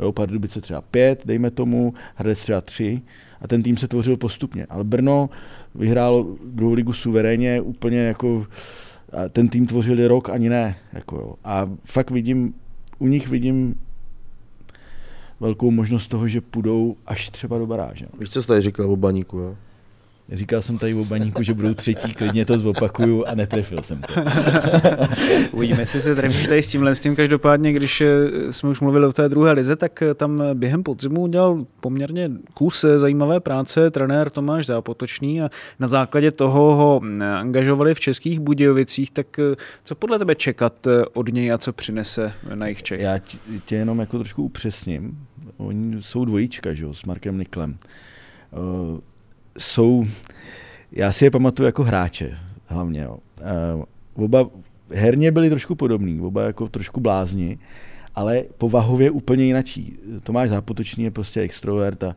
jo, Pardubice třeba pět, dejme tomu, Hradec třeba tři, a ten tým se tvořil postupně. Ale Brno vyhrálo druhou ligu suverénně, úplně jako ten tým tvořili rok, ani ne. Jako jo. A fakt vidím, u nich vidím velkou možnost toho, že půjdou až třeba do baráže. Víš, co jsi tady říkal o baníku, jo? Říkal jsem tady o baníku, že budou třetí, klidně to zopakuju a netrefil jsem to. <laughs> Uvidíme, jestli se trefíš tady s tímhle. S tím každopádně, když eh, jsme už mluvili o té druhé lize, tak eh, tam během podzimu udělal poměrně kus eh, zajímavé práce trenér Tomáš Zápotočný a na základě toho ho angažovali v českých Budějovicích. Tak co podle tebe čekat od něj a co přinese na jejich Čech? Já tě jenom jako trošku upřesním. Oni jsou dvojička, že jo, s Markem Niklem jsou, já si je pamatuju jako hráče hlavně. Jo. Uh, oba herně byli trošku podobní, oba jako trošku blázni, ale povahově úplně jinačí. Tomáš Zápotočný je prostě extrovert a,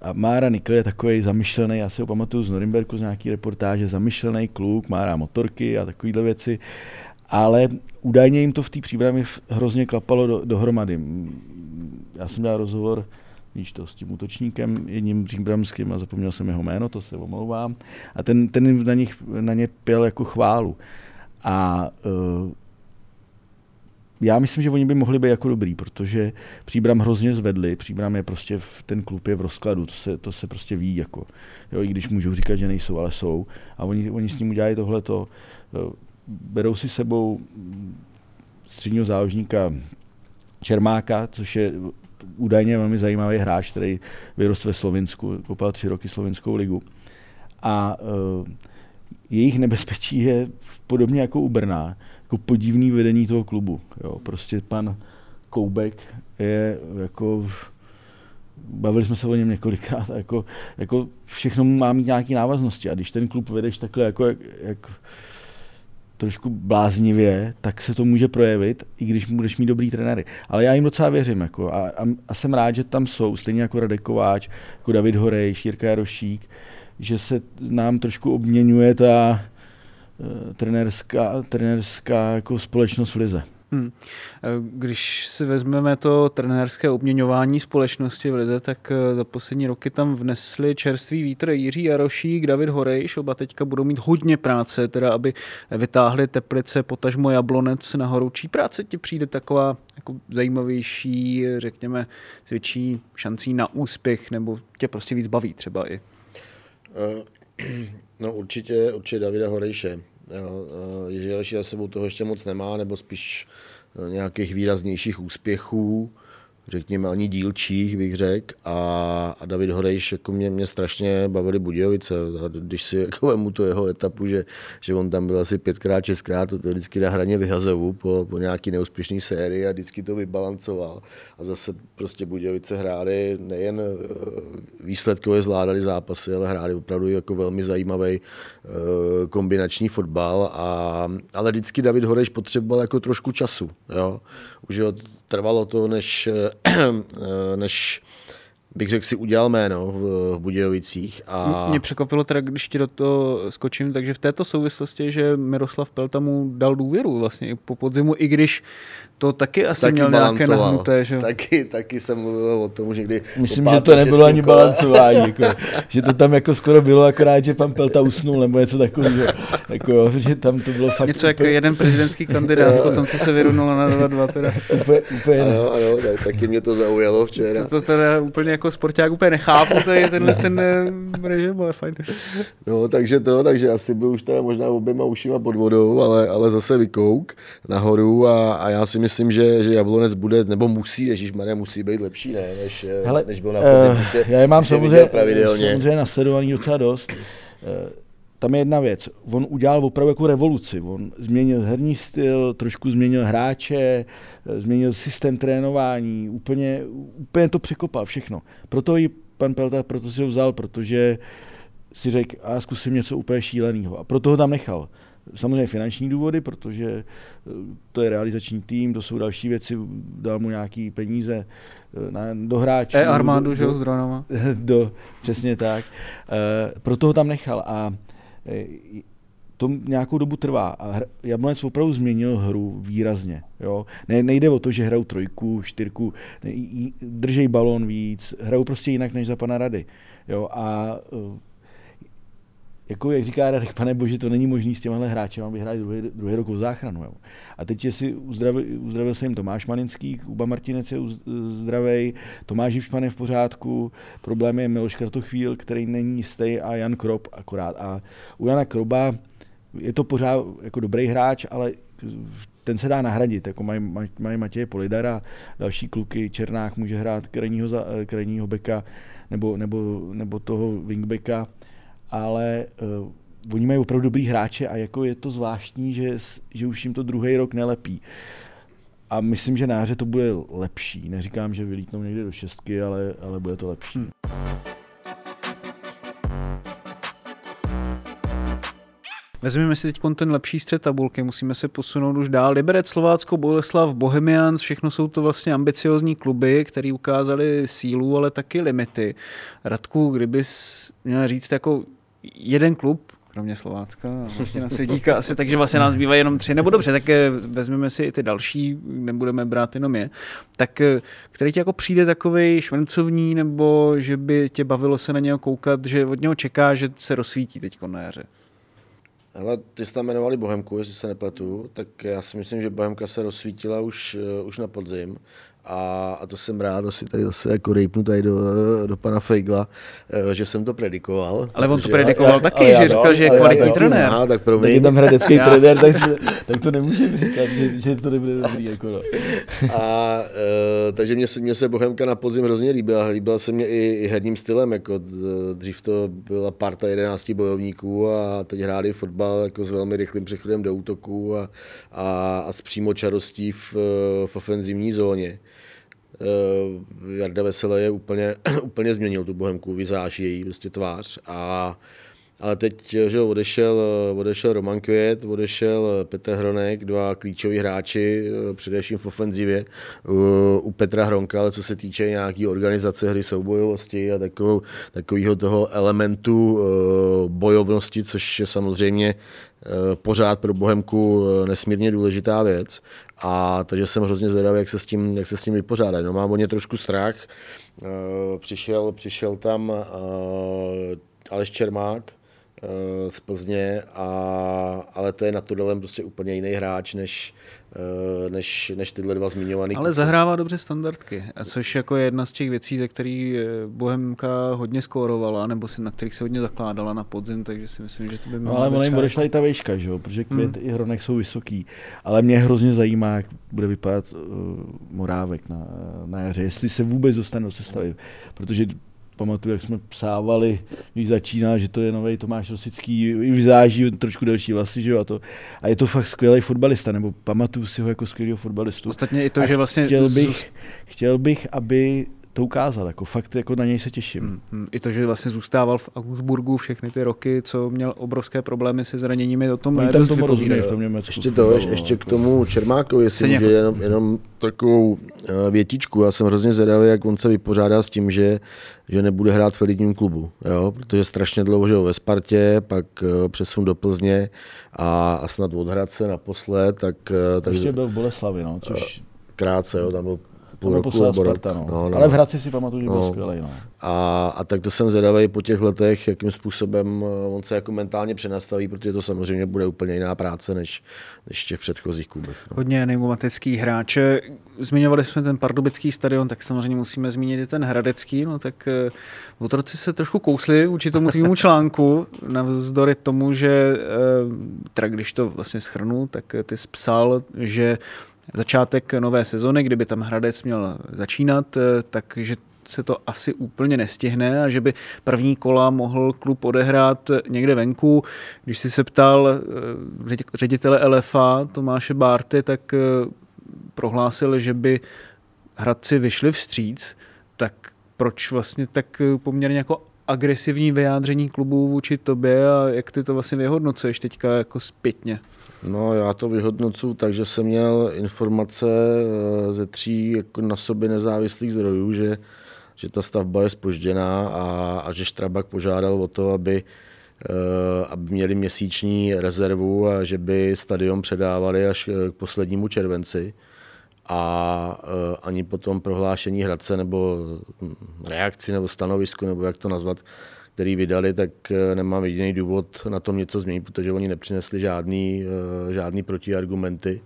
a Mára Nikl je takový zamyšlený, já si ho pamatuju z Norimberku z nějaký reportáže, zamyšlený kluk, má rád motorky a takovéhle věci, ale údajně jim to v té přípravě hrozně klapalo do, dohromady. Já jsem dal rozhovor víš to, s tím útočníkem, jedním římbramským a zapomněl jsem jeho jméno, to se omlouvám. A ten, ten na, nich, na ně pěl jako chválu. A uh, já myslím, že oni by mohli být jako dobrý, protože Příbram hrozně zvedli, Příbram je prostě, v, ten klub je v rozkladu, to se, to se prostě ví, jako, jo, i když můžou říkat, že nejsou, ale jsou. A oni, oni s ním udělají tohleto, uh, berou si sebou středního záložníka Čermáka, což je údajně velmi zajímavý hráč, který vyrostl ve Slovinsku, kopal tři roky slovenskou ligu. A uh, jejich nebezpečí je podobně jako u Brna, jako podivný vedení toho klubu. Jo. Prostě pan Koubek je jako bavili jsme se o něm několikrát, jako, jako všechno má mít nějaké návaznosti a když ten klub vedeš takhle jako jak, jak trošku bláznivě, tak se to může projevit, i když budeš mít dobrý trenéry. Ale já jim docela věřím jako, a, a, a jsem rád, že tam jsou, stejně jako Radek Kováč, jako David Horej, Šírka Jarošík, že se nám trošku obměňuje ta uh, trenérská, trenérská jako společnost v Lize. Hmm. Když si vezmeme to trenérské obměňování společnosti v Lize, tak eh, za poslední roky tam vnesli čerstvý vítr Jiří Jarošík, David Horejš, oba teďka budou mít hodně práce, teda aby vytáhli Teplice, potažmo Jablonec na horoučí práce. Ti přijde taková jako zajímavější, řekněme, s větší šancí na úspěch, nebo tě prostě víc baví třeba i? Eh, <clears throat> no určitě, určitě Davida Horejše. Jiří Aleši za sebou toho ještě moc nemá, nebo spíš eh, nějakých výraznějších úspěchů řekněme, ani dílčích, bych řekl. A, a David Horejš, jako mě, mě strašně bavili Budějovice. A když si jako vemu tu jeho etapu, že, že on tam byl asi pětkrát, šestkrát, to, to vždycky na hraně vyhazovu po, po nějaký neúspěšný sérii a vždycky to vybalancoval. A zase prostě Budějovice hráli nejen eh, výsledkově zvládali zápasy, ale hráli opravdu jako velmi zajímavý eh, kombinační fotbal. A, ale vždycky David Horejš potřeboval jako trošku času. Jo? Už trvalo to, než <clears throat> než bych řekl, si udělal jméno v, Budějovicích. A... Mě překvapilo teda, když ti do toho skočím, takže v této souvislosti, že Miroslav Pelta mu dal důvěru vlastně po podzimu, i když to taky asi taky měl nějaké nahnuté, že? Taky, taky jsem mluvil o tom, že kdy... Myslím, že to nebylo ani kole. balancování, jako, že to tam jako skoro bylo akorát, že pan Pelta usnul, nebo něco takového, jako, že tam to bylo fakt... Něco jako jeden prezidentský kandidát, <laughs> potom co se vyrovnalo na 2-2 teda. úplně, úplně ano, ano, tak, taky mě to zaujalo včera. To, to teda úplně jako sporták úplně nechápu, to je tenhle ten eh, režim, ale fajn. No, takže to, takže asi byl už teda možná oběma ušima pod vodou, ale, ale zase vykouk nahoru a, a já si myslím, že, že Jablonec bude, nebo musí, Ježíš Maria musí být lepší, ne, než, Hele, než byl na podzim, uh, Já je mám samozřejmě, samozřejmě nasledovaný docela dost. Uh, tam je jedna věc. On udělal opravdu jako revoluci. On změnil herní styl, trošku změnil hráče, změnil systém trénování, úplně, úplně to překopal všechno. Proto i pan Pelta, proto si ho vzal, protože si řekl, a zkusím něco úplně šíleného. A proto ho tam nechal. Samozřejmě finanční důvody, protože eh, to je realizační tým, to jsou další věci, dal mu nějaký peníze eh, na, do hráčů. E armádu, že ho z dronama. <laughs> Do, přesně tak. E, proto ho tam nechal a to nějakou dobu trvá a Jablonec opravdu změnil hru výrazně. Jo? Ne, nejde o to, že hrajou trojku, čtyřku, držej balon víc, hrajou prostě jinak než za pana Rady. Jo? A jako jak říká Radek, pane bože, to není možný s těmahle hráči, aby hráli druhý, druhý rok v záchranu. Jo. A teď si uzdravil, uzdravil se jim Tomáš Maninský, Kuba Martinec je zdravý, Tomáš Živšman je v pořádku, problém je Miloš Kratochvíl, který není jistý a Jan Krop akorát. A u Jana Kroba je to pořád jako dobrý hráč, ale ten se dá nahradit, jako mají, mají Matěje Polidara, další kluky, Černák může hrát krajního, krajního beka nebo, nebo, nebo toho wingbacka ale uh, oni mají opravdu dobrý hráče a jako je to zvláštní, že, že už jim to druhý rok nelepí. A myslím, že na to bude lepší. Neříkám, že vylítnou někde do šestky, ale, ale bude to lepší. Hmm. Vezmeme si teď ten lepší střed tabulky, musíme se posunout už dál. Liberec, Slovácko, Boleslav, Bohemians, všechno jsou to vlastně ambiciozní kluby, které ukázali sílu, ale taky limity. Radku, kdybys měl říct jako jeden klub, kromě Slovácka a <laughs> ještě na Svědíka asi, takže vlastně nás bývají jenom tři, nebo dobře, tak eh, vezmeme si i ty další, nebudeme brát jenom je, tak eh, který ti jako přijde takový švencovní, nebo že by tě bavilo se na něho koukat, že od něho čeká, že se rozsvítí teď na jaře? Hele, ty jsi tam jmenovali Bohemku, jestli se nepletu, tak já si myslím, že Bohemka se rozsvítila už, eh, už na podzim a, a to jsem rád, asi tady zase jako rejpnu tady do, do pana Fejgla, eh, že jsem to predikoval. Ale on to predikoval já, taky, že říkal, že je kvalitní trenér. Aha, tak pro mě. tam hradecký trenér, tak, tak, to nemůžeme říkat, že, že to nebude dobrý. Jako no. A e, takže mě se, mě se Bohemka na podzim hrozně líbila. Líbila se mě i, i herním stylem. Jako dřív to byla parta 11 bojovníků a teď hráli fotbal jako s velmi rychlým přechodem do útoku a, a, a s přímočarostí v, v ofenzivní zóně. Uh, Jarda Veselé je úplně, <clears throat> úplně změnil tu bohemku, vyzáž její prostě tvář a ale teď že odešel, odešel Roman Květ, odešel Petr Hronek, dva klíčoví hráči, eh, především v ofenzivě u Petra Hronka, ale co se týče nějaký organizace hry soubojovosti a takovou, takového toho elementu eh, bojovnosti, což je samozřejmě pořád pro Bohemku nesmírně důležitá věc. A takže jsem hrozně zvědavý, jak se s tím, jak se s tím vypořádat. No, mám o ně trošku strach. Přišel, přišel tam Aleš Čermák, z Plzně, a, ale to je na Tudelem prostě úplně jiný hráč, než, uh, než, než tyhle dva zmiňované. Ale zahrává dobře standardky, což jako je jedna z těch věcí, ze který Bohemka hodně skórovala, nebo si na kterých se hodně zakládala na podzim, takže si myslím, že to by mělo no, ale ona jim odešla i ta vejška, že jo? protože Květ hmm. i Hronek jsou vysoký. Ale mě hrozně zajímá, jak bude vypadat uh, Morávek na, na jaře, jestli se vůbec dostane do sestavy, protože pamatuju, jak jsme psávali, když začínal, že to je nový Tomáš Rosický, i vzáží trošku delší vlasy, že jo, a, to, a je to fakt skvělý fotbalista, nebo pamatuju si ho jako skvělého fotbalistu. Ostatně i to, a že vlastně... Chtěl bych, chtěl bych, aby to ukázal. Jako fakt jako na něj se těším. Hmm, hmm. I to, že vlastně zůstával v Augsburgu všechny ty roky, co měl obrovské problémy se zraněními, o tom no, tam tomu rozumí v tom Německu. Ještě, to, ještě, ještě k tomu Čermákovi, jestli může jenom, jenom takovou eh, větičku. Já jsem hrozně zvědavý, jak on se vypořádá s tím, že, že nebude hrát v elitním klubu, jo? protože strašně dlouho žil ve Spartě, pak eh, přesun do Plzně a, a snad od Hradce naposled. Tak, eh, tak, Ještě byl v Boleslavi, no, což krátce, jo, tam byl půl roku, Sparta, no. No, no. Ale v Hradci si pamatuju, že byl no. skvělý. No. A, a tak to jsem zvědavý po těch letech, jakým způsobem eh, on se jako mentálně přenastaví, protože to samozřejmě bude úplně jiná práce než, než v těch předchozích klubech. No. Hodně neumatický hráče. Zmiňovali jsme ten pardubický stadion, tak samozřejmě musíme zmínit i ten hradecký. No tak uh, otroci se trošku kousli vůči tomu týmu článku, <laughs> navzdory tomu, že uh, teda když to vlastně schrnu, tak ty psal, že začátek nové sezony, kdyby tam Hradec měl začínat, eh, takže se to asi úplně nestihne a že by první kola mohl klub odehrát někde venku. Když si se ptal eh, ředitele LFA Tomáše Bárty, tak eh, prohlásil, že by Hradci vyšli vstříc, tak proč vlastně tak poměrně jako agresivní vyjádření klubů vůči tobě a jak ty to vlastně vyhodnocuješ teďka jako zpětně? No já to vyhodnocuji tak, že jsem měl informace eh, ze tří jako na sobě nezávislých zdrojů, že, že ta stavba je spožděná a, a že Štrabak požádal o to, aby, eh, aby měli měsíční rezervu a že by stadion předávali až k poslednímu červenci a uh, ani potom prohlášení Hradce nebo hm, reakci nebo stanovisku, nebo jak to nazvat, který vydali, tak uh, nemám jediný důvod na tom něco změnit, protože oni nepřinesli žádný, uh, žádný protiargumenty.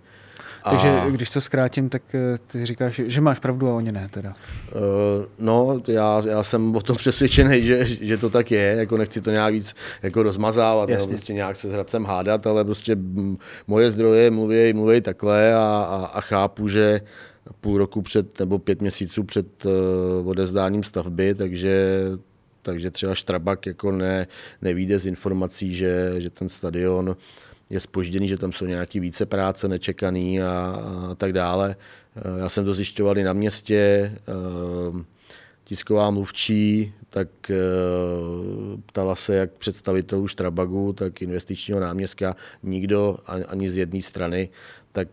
Takže a... když to zkrátím, tak eh, ty říkáš, že máš pravdu a oni ne teda. Uh, no, já, já jsem o tom <laughs> přesvědčený, že, že to tak je, jako nechci to nějak víc jako rozmazávat, nebo prostě nějak se s Hradcem hádat, ale prostě moje zdroje mluví, mluví takhle a, a, a chápu, že půl roku před nebo pět měsíců před uh, odezdáním stavby, takže takže třeba Štrabak jako ne, nevíde z informací, že, že ten stadion je spožděný, že tam jsou nějaký více práce nečekaný a, a tak dále. Eh, já jsem to zjišťoval i na městě, eh, tisková mluvčí, tak eh, ptala se jak představitelů Štrabagu, tak investičního náměstka, nikdo ani z jedné strany, tak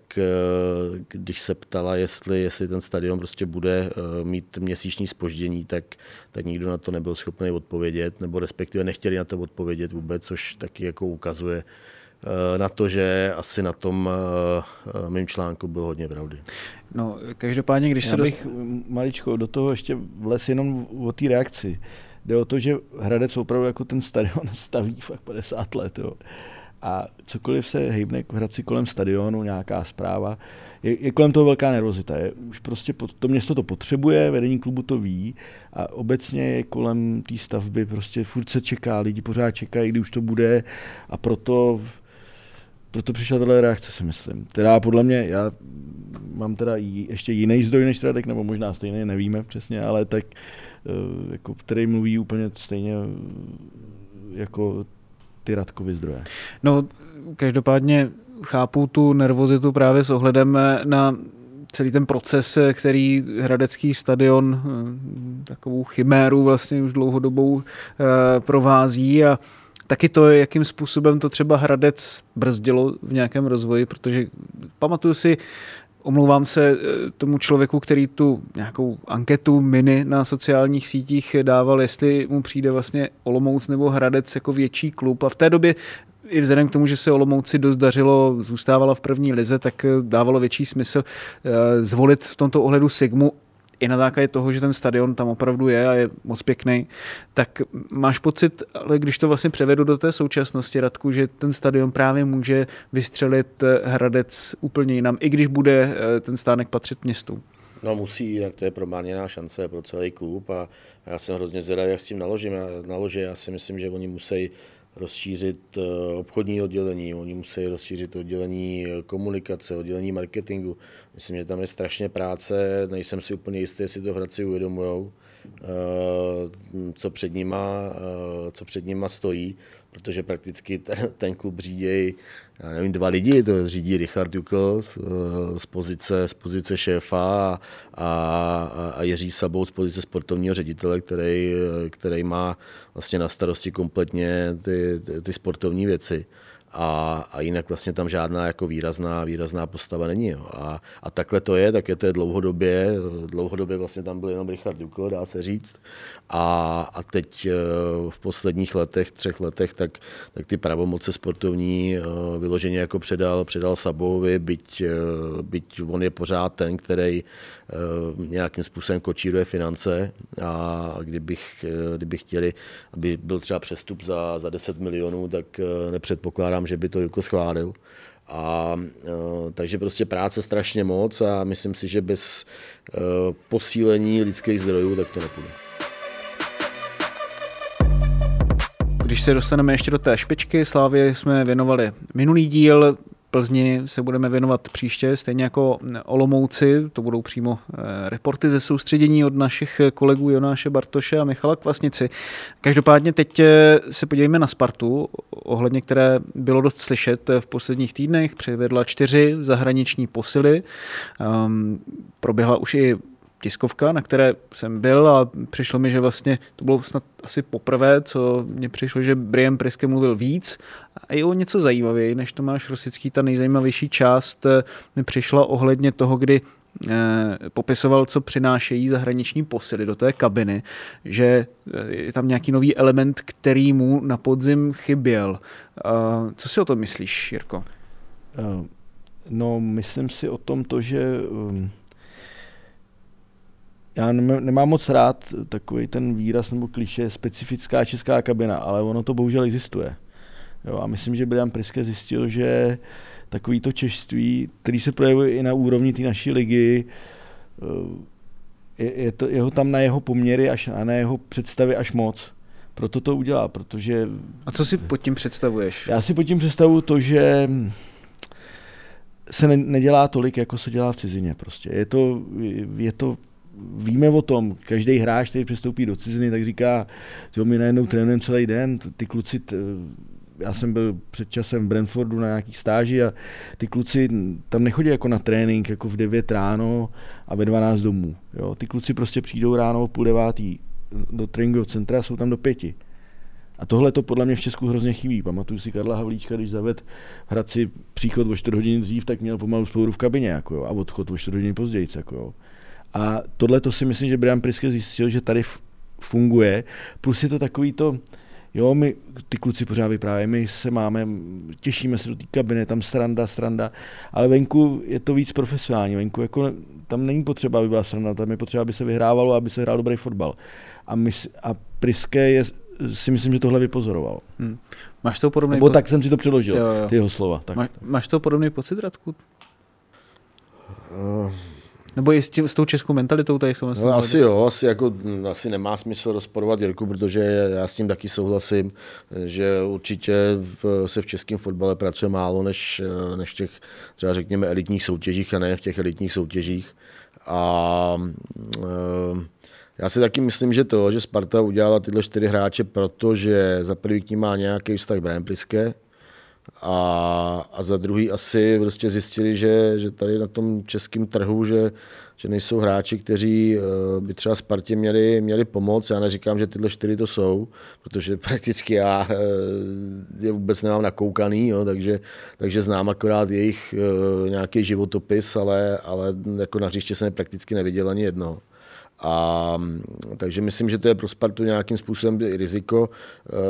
když se ptala, jestli, jestli ten stadion prostě bude mít měsíční spoždění, tak, tak nikdo na to nebyl schopný odpovědět, nebo respektive nechtěli na to odpovědět vůbec, což taky jako ukazuje, Eh, na to, že asi na tom eh, mým článku bylo hodně pravdy. No, každopádně, když Já se bych dost... maličko do toho ještě vles jenom o té reakci. Jde o to, že Hradec opravdu jako ten stadion <laughs> staví fakt 50 let. Jo. A cokoliv se hejbne v Hradci kolem stadionu, nějaká zpráva, je, je kolem toho velká nervozita. Je, už prostě to město to potřebuje, vedení klubu to ví a obecně je kolem té stavby prostě furt se čeká, lidi pořád čekají, kdy už to bude a proto proto přišla tato reakce, si myslím. Teda podle mě, já mám teda ještě jiný zdroj než Radek, nebo možná stejně, nevíme přesně, ale tak, eh, jako, který mluví úplně stejně eh, jako ty Radkovy zdroje. No, každopádně chápu tu nervozitu právě s ohledem na celý ten proces, který Hradecký stadion eh, takovou chiméru vlastně už dlouhodobou provází a taky to, jakým způsobem to třeba Hradec brzdilo v nějakém rozvoji, protože pamatuju si, Omlouvám se eh, tomu člověku, který tu nějakou anketu mini na sociálních sítích dával, jestli mu přijde vlastně Olomouc nebo Hradec jako větší klub. A v té době i vzhledem k tomu, že se Olomouci dost dařilo, zůstávala v první lize, tak eh, dávalo větší smysl eh, zvolit v tomto ohledu Sigmu i na základě toho, že ten stadion tam opravdu je a je moc pěkný, tak máš pocit, ale když to vlastně převedu do té současnosti, Radku, že ten stadion právě může vystřelit eh, Hradec úplně jinam, i když bude eh, ten stánek patřit městu. No musí, jak to je promarněná šance pro celý klub a já jsem hrozně zvědavý, jak s tím naložím. Já, naložím. já si myslím, že oni musí rozšířit eh, obchodní oddělení, oni musí rozšířit oddělení eh, komunikace, oddělení marketingu. Myslím, že tam je strašně práce, nejsem si úplně jistý, jestli to Hradci uvědomujou, eh, co před nima, co před nima stojí protože prakticky ten, ten klub řídí, já nevím, dva lidi, to řídí Richard Jukl z, z, pozice, z pozice šéfa a, a, a Jiří Sabou z pozice sportovního ředitele, který, který má vlastně na starosti kompletně ty, ty, ty sportovní věci a, a jinak vlastně tam žádná jako výrazná, výrazná postava není. Jo. A, a takhle to je, tak je to je dlouhodobě, dlouhodobě vlastně tam byl jenom Richard Dukl, dá se říct. A, a teď eh, v posledních letech, třech letech, tak, tak ty pravomoce sportovní eh, vyloženě jako předal, předal Sabovi, byť, eh, byť on je pořád ten, který nějakým způsobem kočíruje finance a kdybych, kdybych chtěli, aby byl třeba přestup za, za 10 milionů, tak nepředpokládám, že by to Juko schválil. A, takže prostě práce strašně moc a myslím si, že bez posílení lidských zdrojů tak to nepůjde. Když se dostaneme ještě do té špičky, Slávě jsme věnovali minulý díl, Plzni se budeme věnovat příště, stejně jako Olomouci, to budou přímo reporty ze soustředění od našich kolegů Jonáše Bartoše a Michala Kvasnici. Každopádně teď se podívejme na Spartu, ohledně které bylo dost slyšet v posledních týdnech. Přivedla čtyři zahraniční posily. Um, proběhla už i tiskovka, na které jsem byl a přišlo mi, že vlastně to bylo snad asi poprvé, co mně přišlo, že Brian Priske mluvil víc a i o něco zajímavěji, než Tomáš Rosický. Ta nejzajímavější část eh, mi přišla ohledně toho, kdy eh, popisoval, co přinášejí zahraniční posily do té kabiny, že eh, je tam nějaký nový element, který mu na podzim chyběl. Co si o tom myslíš, Jirko? No, myslím si o tom to, že um, já nemám moc rád takový ten výraz nebo kliše specifická česká kabina, ale ono to bohužel existuje. Jo, a myslím, že Brian Priske zjistil, že takový to češství, který se projevuje i na úrovni té naší ligy, eh, je, je, to, jeho tam na jeho poměry až, a na jeho představy až moc. Proto to udělá, protože... A co si pod tím představuješ? Já si pod tím představuji to, že se ne, nedělá tolik, jako se dělá v cizině. Prostě. Je to, je to víme o tom, každý hráč, který přestoupí do ciziny, tak říká, že my najednou trénujeme celý den, ty kluci, t, já jsem byl před časem v Brentfordu na nějaký stáži a ty kluci tam nechodí jako na trénink, jako v 9 ráno a ve 12 domů. Jo? Ty kluci prostě přijdou ráno o půl devátý do tréninkového centra a jsou tam do pěti. A tohle to podle mě v Česku hrozně chybí. Pamatuju si Karla Havlíčka, když zaved Hradci příchod o 4 hodiny dřív, tak měl pomalu spouru v kabině jako jo, a odchod o 4 hodiny později. Jako jo. A tohle to si myslím, že Brian Priske zjistil, že tady funguje. Plus je to takový to, jo, my, ty kluci pořád vyprávějí, my se máme, těšíme se do té kabiny, tam sranda, sranda, ale venku je to víc profesionální, venku jako, tam není potřeba, aby byla sranda, tam je potřeba, aby se vyhrávalo, aby se hrál dobrý fotbal. A, my, a Priske je, si myslím, že tohle vypozoroval. Hmm. Máš to podobný... Nebo po... tak jsem si to přeložil, jo, jo. ty jeho slova. Tak. Máš, máš to podobný pocit, Radku? Uh, nebo i s, tím, s tou českou mentalitou tady jsou no, Asi jo, asi, jako, asi nemá smysl rozporovat Jirku, protože já s tím taky souhlasím, že určitě v, se v českém fotbale pracuje málo než, než v těch třeba řekněme elitních soutěžích a ne v těch elitních soutěžích. A e, já si taky myslím, že to, že Sparta udělala tyhle čtyři hráče, protože za prvý k ním má nějaký vztah Brian Priske, a, a za druhý asi prostě zjistili, že, že tady na tom českém trhu, že, že nejsou hráči, kteří eh, by třeba Spartě měli, měli pomoct. Já neříkám, že tyhle čtyři to jsou, protože <laughs> prakticky já eh, je vůbec nemám nakoukaný, jo, takže, takže znám akorát jejich eh, nějaký životopis, ale, ale jako na hřiště jsem je prakticky neviděl ani jedno. A, takže myslím, že to je pro Spartu nějakým způsobem i riziko.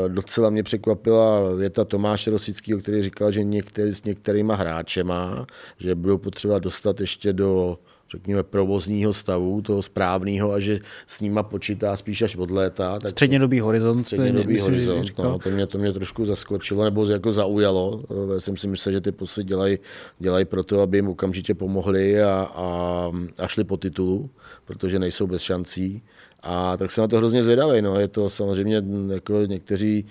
E, docela mě překvapila věta Tomáše Rosického, který říkal, že některý, s některýma hráčema, že budou potřeba dostat ještě do řekněme, provozního stavu, toho správného, a že s nima počítá spíš až od léta. Tak střednědobý horizont. Střednědobý myslím, horizont, no, to, mě, to mě trošku zaskočilo, nebo jako zaujalo. Já jsem si myslel, že ty posly dělají, dělají proto, aby jim okamžitě pomohli a, a, a šli po titulu, protože nejsou bez šancí. A tak jsem na to hrozně zvědavý. No. Je to samozřejmě jako někteří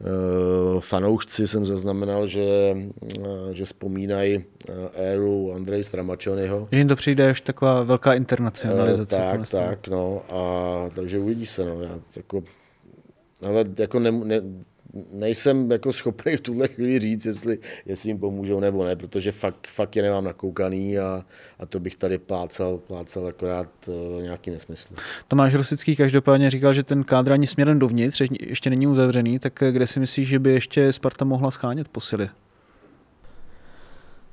Eh, fanoušci jsem zaznamenal, že, eh, že vzpomínají eh, éru Andrej Stramačonyho. Že jim to přijde až taková velká internacionalizace. Tak, tak, no. A takže uvidí se, no. Já, jako, ale jako ne, ne, nejsem jako schopný v tuhle chvíli říct, jestli, jestli jim pomůžou nebo ne, protože fakt, fakt je nemám nakoukaný a, a to bych tady plácal, plácal akorát uh, nějaký nesmysl. Tomáš Rosický každopádně říkal, že ten kádr ani směrem dovnitř ještě není uzavřený, tak kde si myslíš, že by ještě Sparta mohla schánět posily?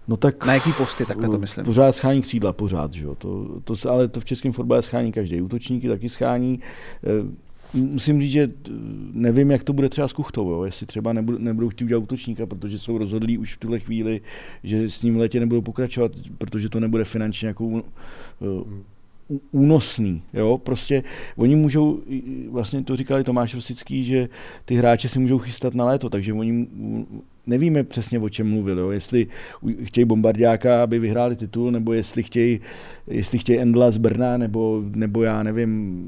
No tak, na jaký posty, takhle to myslím? Pořád schání křídla, pořád, že jo? To, to, ale to v českém fotbale schání každý. Útočníky taky schání. Eh, musím říct, že nevím, jak to bude třeba s Kuchtou, jo? jestli třeba nebudou, nebudou chtít udělat útočníka, protože jsou rozhodlí už v tuhle chvíli, že s ním letě nebudou pokračovat, protože to nebude finančně jako uh, únosný. Jo? Prostě oni můžou, vlastně to říkali Tomáš Rosický, že ty hráče si můžou chystat na léto, takže oni nevíme přesně, o čem mluvil. Jo? Jestli chtějí bombardiáka, aby vyhráli titul, nebo jestli chtějí, jestli chtějí Endla z Brna, nebo, nebo já nevím,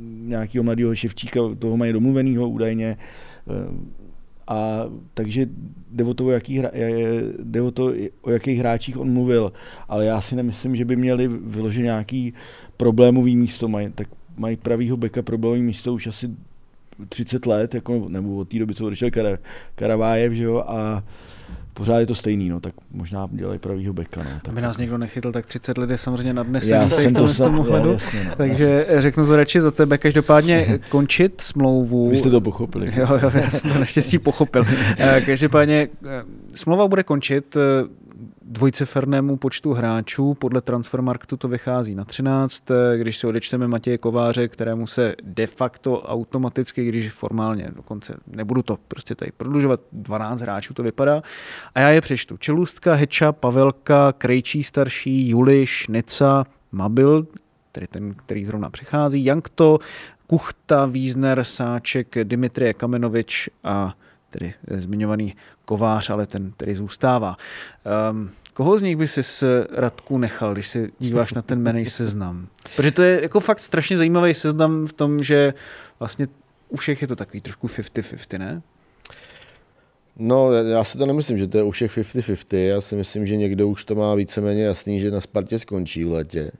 nějakého mladého ševčíka, toho mají domluvenýho údajně. Eh, A takže jde o to, o, jaký, jde o to, o jakých hráčích on mluvil, ale já si nemyslím, že by měli vyložit nějaký problémový místo. Mají, tak mají pravýho beka problémový místo už asi 30 let, jako, nebo od té doby, co odešel Karavájev, že jo, a pořád je to stejný, no, tak možná dělají pravýho beka. No, tak. Aby nás někdo nechytl, tak 30 let je samozřejmě nadnesený Já jsem to v sam- tom ohledu. já, jasně, no, Takže řeknu to radši za tebe. Každopádně <laughs> končit smlouvu. Vy jste to pochopili. Jo, jo, já jsem to naštěstí pochopil. <laughs> Eh, Každopádně eh, smlouva bude končit dvojcifernému počtu hráčů. Podle Transfermarktu to vychází na 13. Když si odečteme Matěje Kováře, kterému se de facto automaticky, když formálně dokonce nebudu to prostě tady prodlužovat, 12 hráčů to vypadá. A já je přečtu. Čelůstka, Heča, Pavelka, Krejčí starší, Juliš, Neca, Mabil, tedy ten, který zrovna přichází, Jankto, Kuchta, Vízner, Sáček, Dimitrie Kamenovič a tedy zmiňovaný kovář, ale ten tedy zůstává. Um, koho z nich by si s Radku nechal, když se díváš na ten jmenej seznam? <laughs> Protože to je jako fakt strašně zajímavý seznam v tom, že vlastně u všech je to takový trošku 50-50, ne? No, já si to nemyslím, že to je u všech 50-50. Já si myslím, že někdo už to má víceméně jasný, že na Spartě skončí v letě.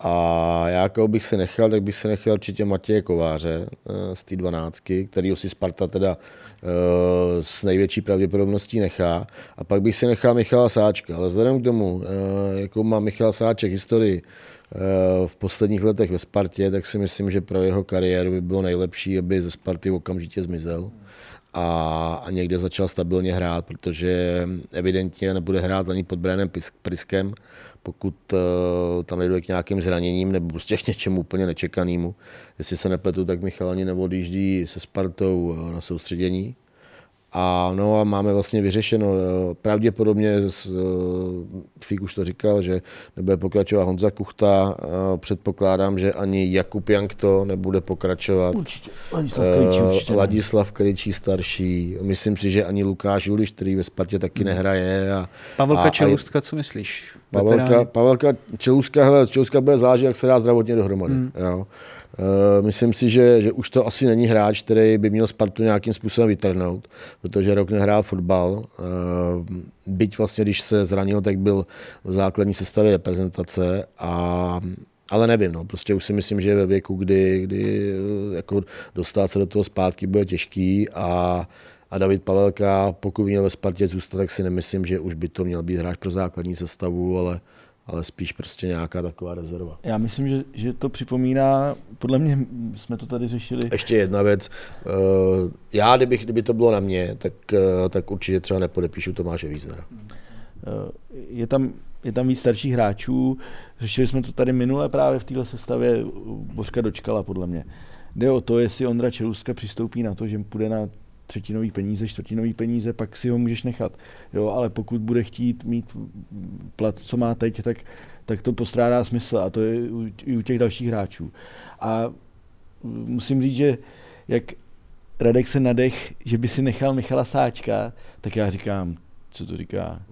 A já, koho bych se nechal, tak bych se nechal určitě Matěje Kováře eh, z té dvanáctky, který si Sparta teda eh, s největší pravděpodobností nechá. A pak bych si nechal Michala Sáčka. Ale vzhledem k tomu, eh, jakou má Michal Sáček historii v posledních letech ve Spartě, tak si myslím, že pro jeho kariéru by bylo nejlepší, aby ze Sparty okamžitě zmizel a, a někde začal stabilně hrát, protože evidentně nebude hrát ani pod Brianem Priskem, pokud uh, tam nejde k nějakým zraněním nebo prostě k něčemu úplně nečekanému. Jestli se nepletu, tak Michal ani neodjíždí se Spartou na soustředění. A no a máme vlastně vyřešeno. Eh, pravděpodobně, eh, Fík už to říkal, že nebude pokračovat Honza Kuchta. Předpokládám, že ani Jakub Jank to nebude pokračovat. Určitě. Ladislav Krejčí, určitě Ladislav Krejčí starší. Myslím si, že ani Lukáš Juliš, který ve Spartě taky hmm. nehraje. A, Pavelka a, Čelůstka, co myslíš? Pavelka, Pavelka Čelůstka, hele, Čelůstka bude záležet, jak se dá zdravotně dohromady. Hmm. Jo. Uh, myslím si, že, že už to asi není hráč, který by měl Spartu nějakým způsobem vytrhnout, protože rok nehrál fotbal. Uh, byť vlastně, když se zranil, tak byl v základní sestavě reprezentace a ale nevím, no, prostě už si myslím, že ve věku, kdy, kdy jako dostat se do toho zpátky bude těžký a, a David Pavelka, pokud měl ve Spartě zůstat, tak si nemyslím, že už by to měl být hráč pro základní sestavu, ale ale spíš prostě nějaká taková rezerva. Já myslím, že, že to připomíná, podle mě jsme to tady řešili. Ještě jedna věc. Eh, já, kdybych, kdyby to bylo na mě, tak, eh, tak určitě třeba nepodepíšu Tomáše Víznera. Eh, je tam, je tam víc starších hráčů. Řešili jsme to tady minule právě v téhle sestavě. Bořka dočkala, podle mě. Jde o to, jestli Ondra Čeluska přistoupí na to, že půjde na třetinový peníze, čtvrtinový peníze, pak si ho můžeš nechat. Jo, ale pokud bude chtít mít plat, co má teď, tak, tak to postrádá smysl a to je i u těch dalších hráčů. A musím říct, že jak Radek se nadech, že by si nechal Michala Sáčka, tak já říkám, co to říká?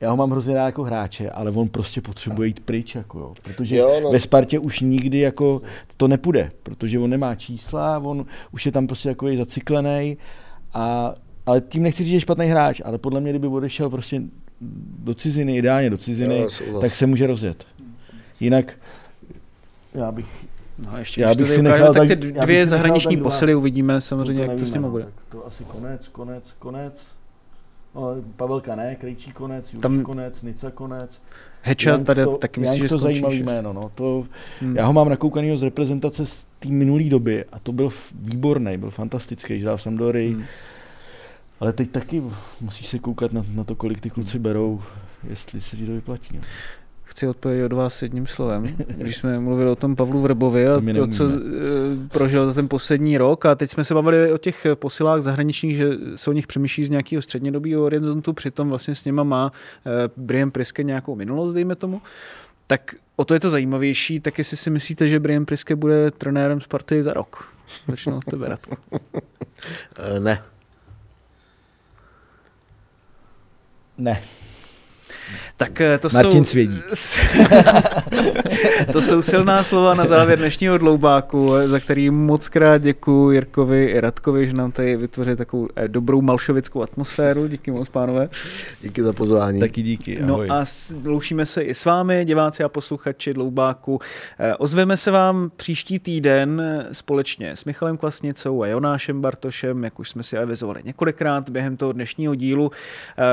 Já ho mám hrozně rád jako hráče, ale on prostě potřebuje jít pryč, jako jo, protože jo, no. ve Spartě už nikdy jako to nepůjde, protože on nemá čísla, on už je tam prostě jako zacyklený, a, ale tím nechci říct, že je špatný hráč, ale podle mě, kdyby odešel prostě do ciziny, ideálně do ciziny, jo, tak se může rozjet. Jinak já bych No, ještě já bych si nechal tak, tak ty dvě zahraniční posily uvidíme samozřejmě, jak to s nimi bude. to asi konec, konec, konec. Pavelka ne, Krejčí konec, Juliš Tam... konec, Nica konec. Heča tady to, taky myslíš, že to zajímavý jméno. No. To, hmm. Já ho mám nakoukaný z reprezentace z té minulé doby a to byl výborný, byl fantastický, že jsem do hmm. Ale teď taky musíš se koukat na, na to, kolik ty kluci berou, jestli se ti to vyplatí. No chci odpovědět od vás jedním slovem. <laughs> Když jsme mluvili o tom Pavlu Vrbovi a to, co eh, prožil za ten poslední rok a teď jsme se bavili o těch posilách zahraničních, že se o nich přemýšlí z nějakého střednědobého horizontu, přitom vlastně s nima má eh, Brian Priske nějakou minulost, dejme tomu. Tak o to je to zajímavější, tak jestli si myslíte, že Brian Priske bude trenérem Sparty za rok? Začnu od tebe, Radku. Ne. Ne. Tak eh, to Martin jsou... Svědík. <laughs> to jsou silná slova na závěr dnešního dloubáku, za který moc krát děkuji Jirkovi i Radkovi, že nám tady vytvořili takovou eh, dobrou malšovickou atmosféru. Díky moc, pánové. Díky za pozvání. Taky díky. Ahoj. No a loučíme se i s vámi, diváci a posluchači Dloubáku. Eh, ozveme se vám příští týden společně s Michalem Klasnicou a Jonášem Bartošem, jak už jsme si avizovali několikrát během toho dnešního dílu.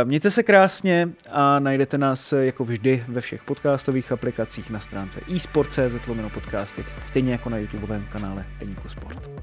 Mějte se krásně a najdete nás jako vždy ve všech podcastových aplikacích na stránce eSport.cz podcasty, stejně jako na YouTubeovém kanále Deníku Sport.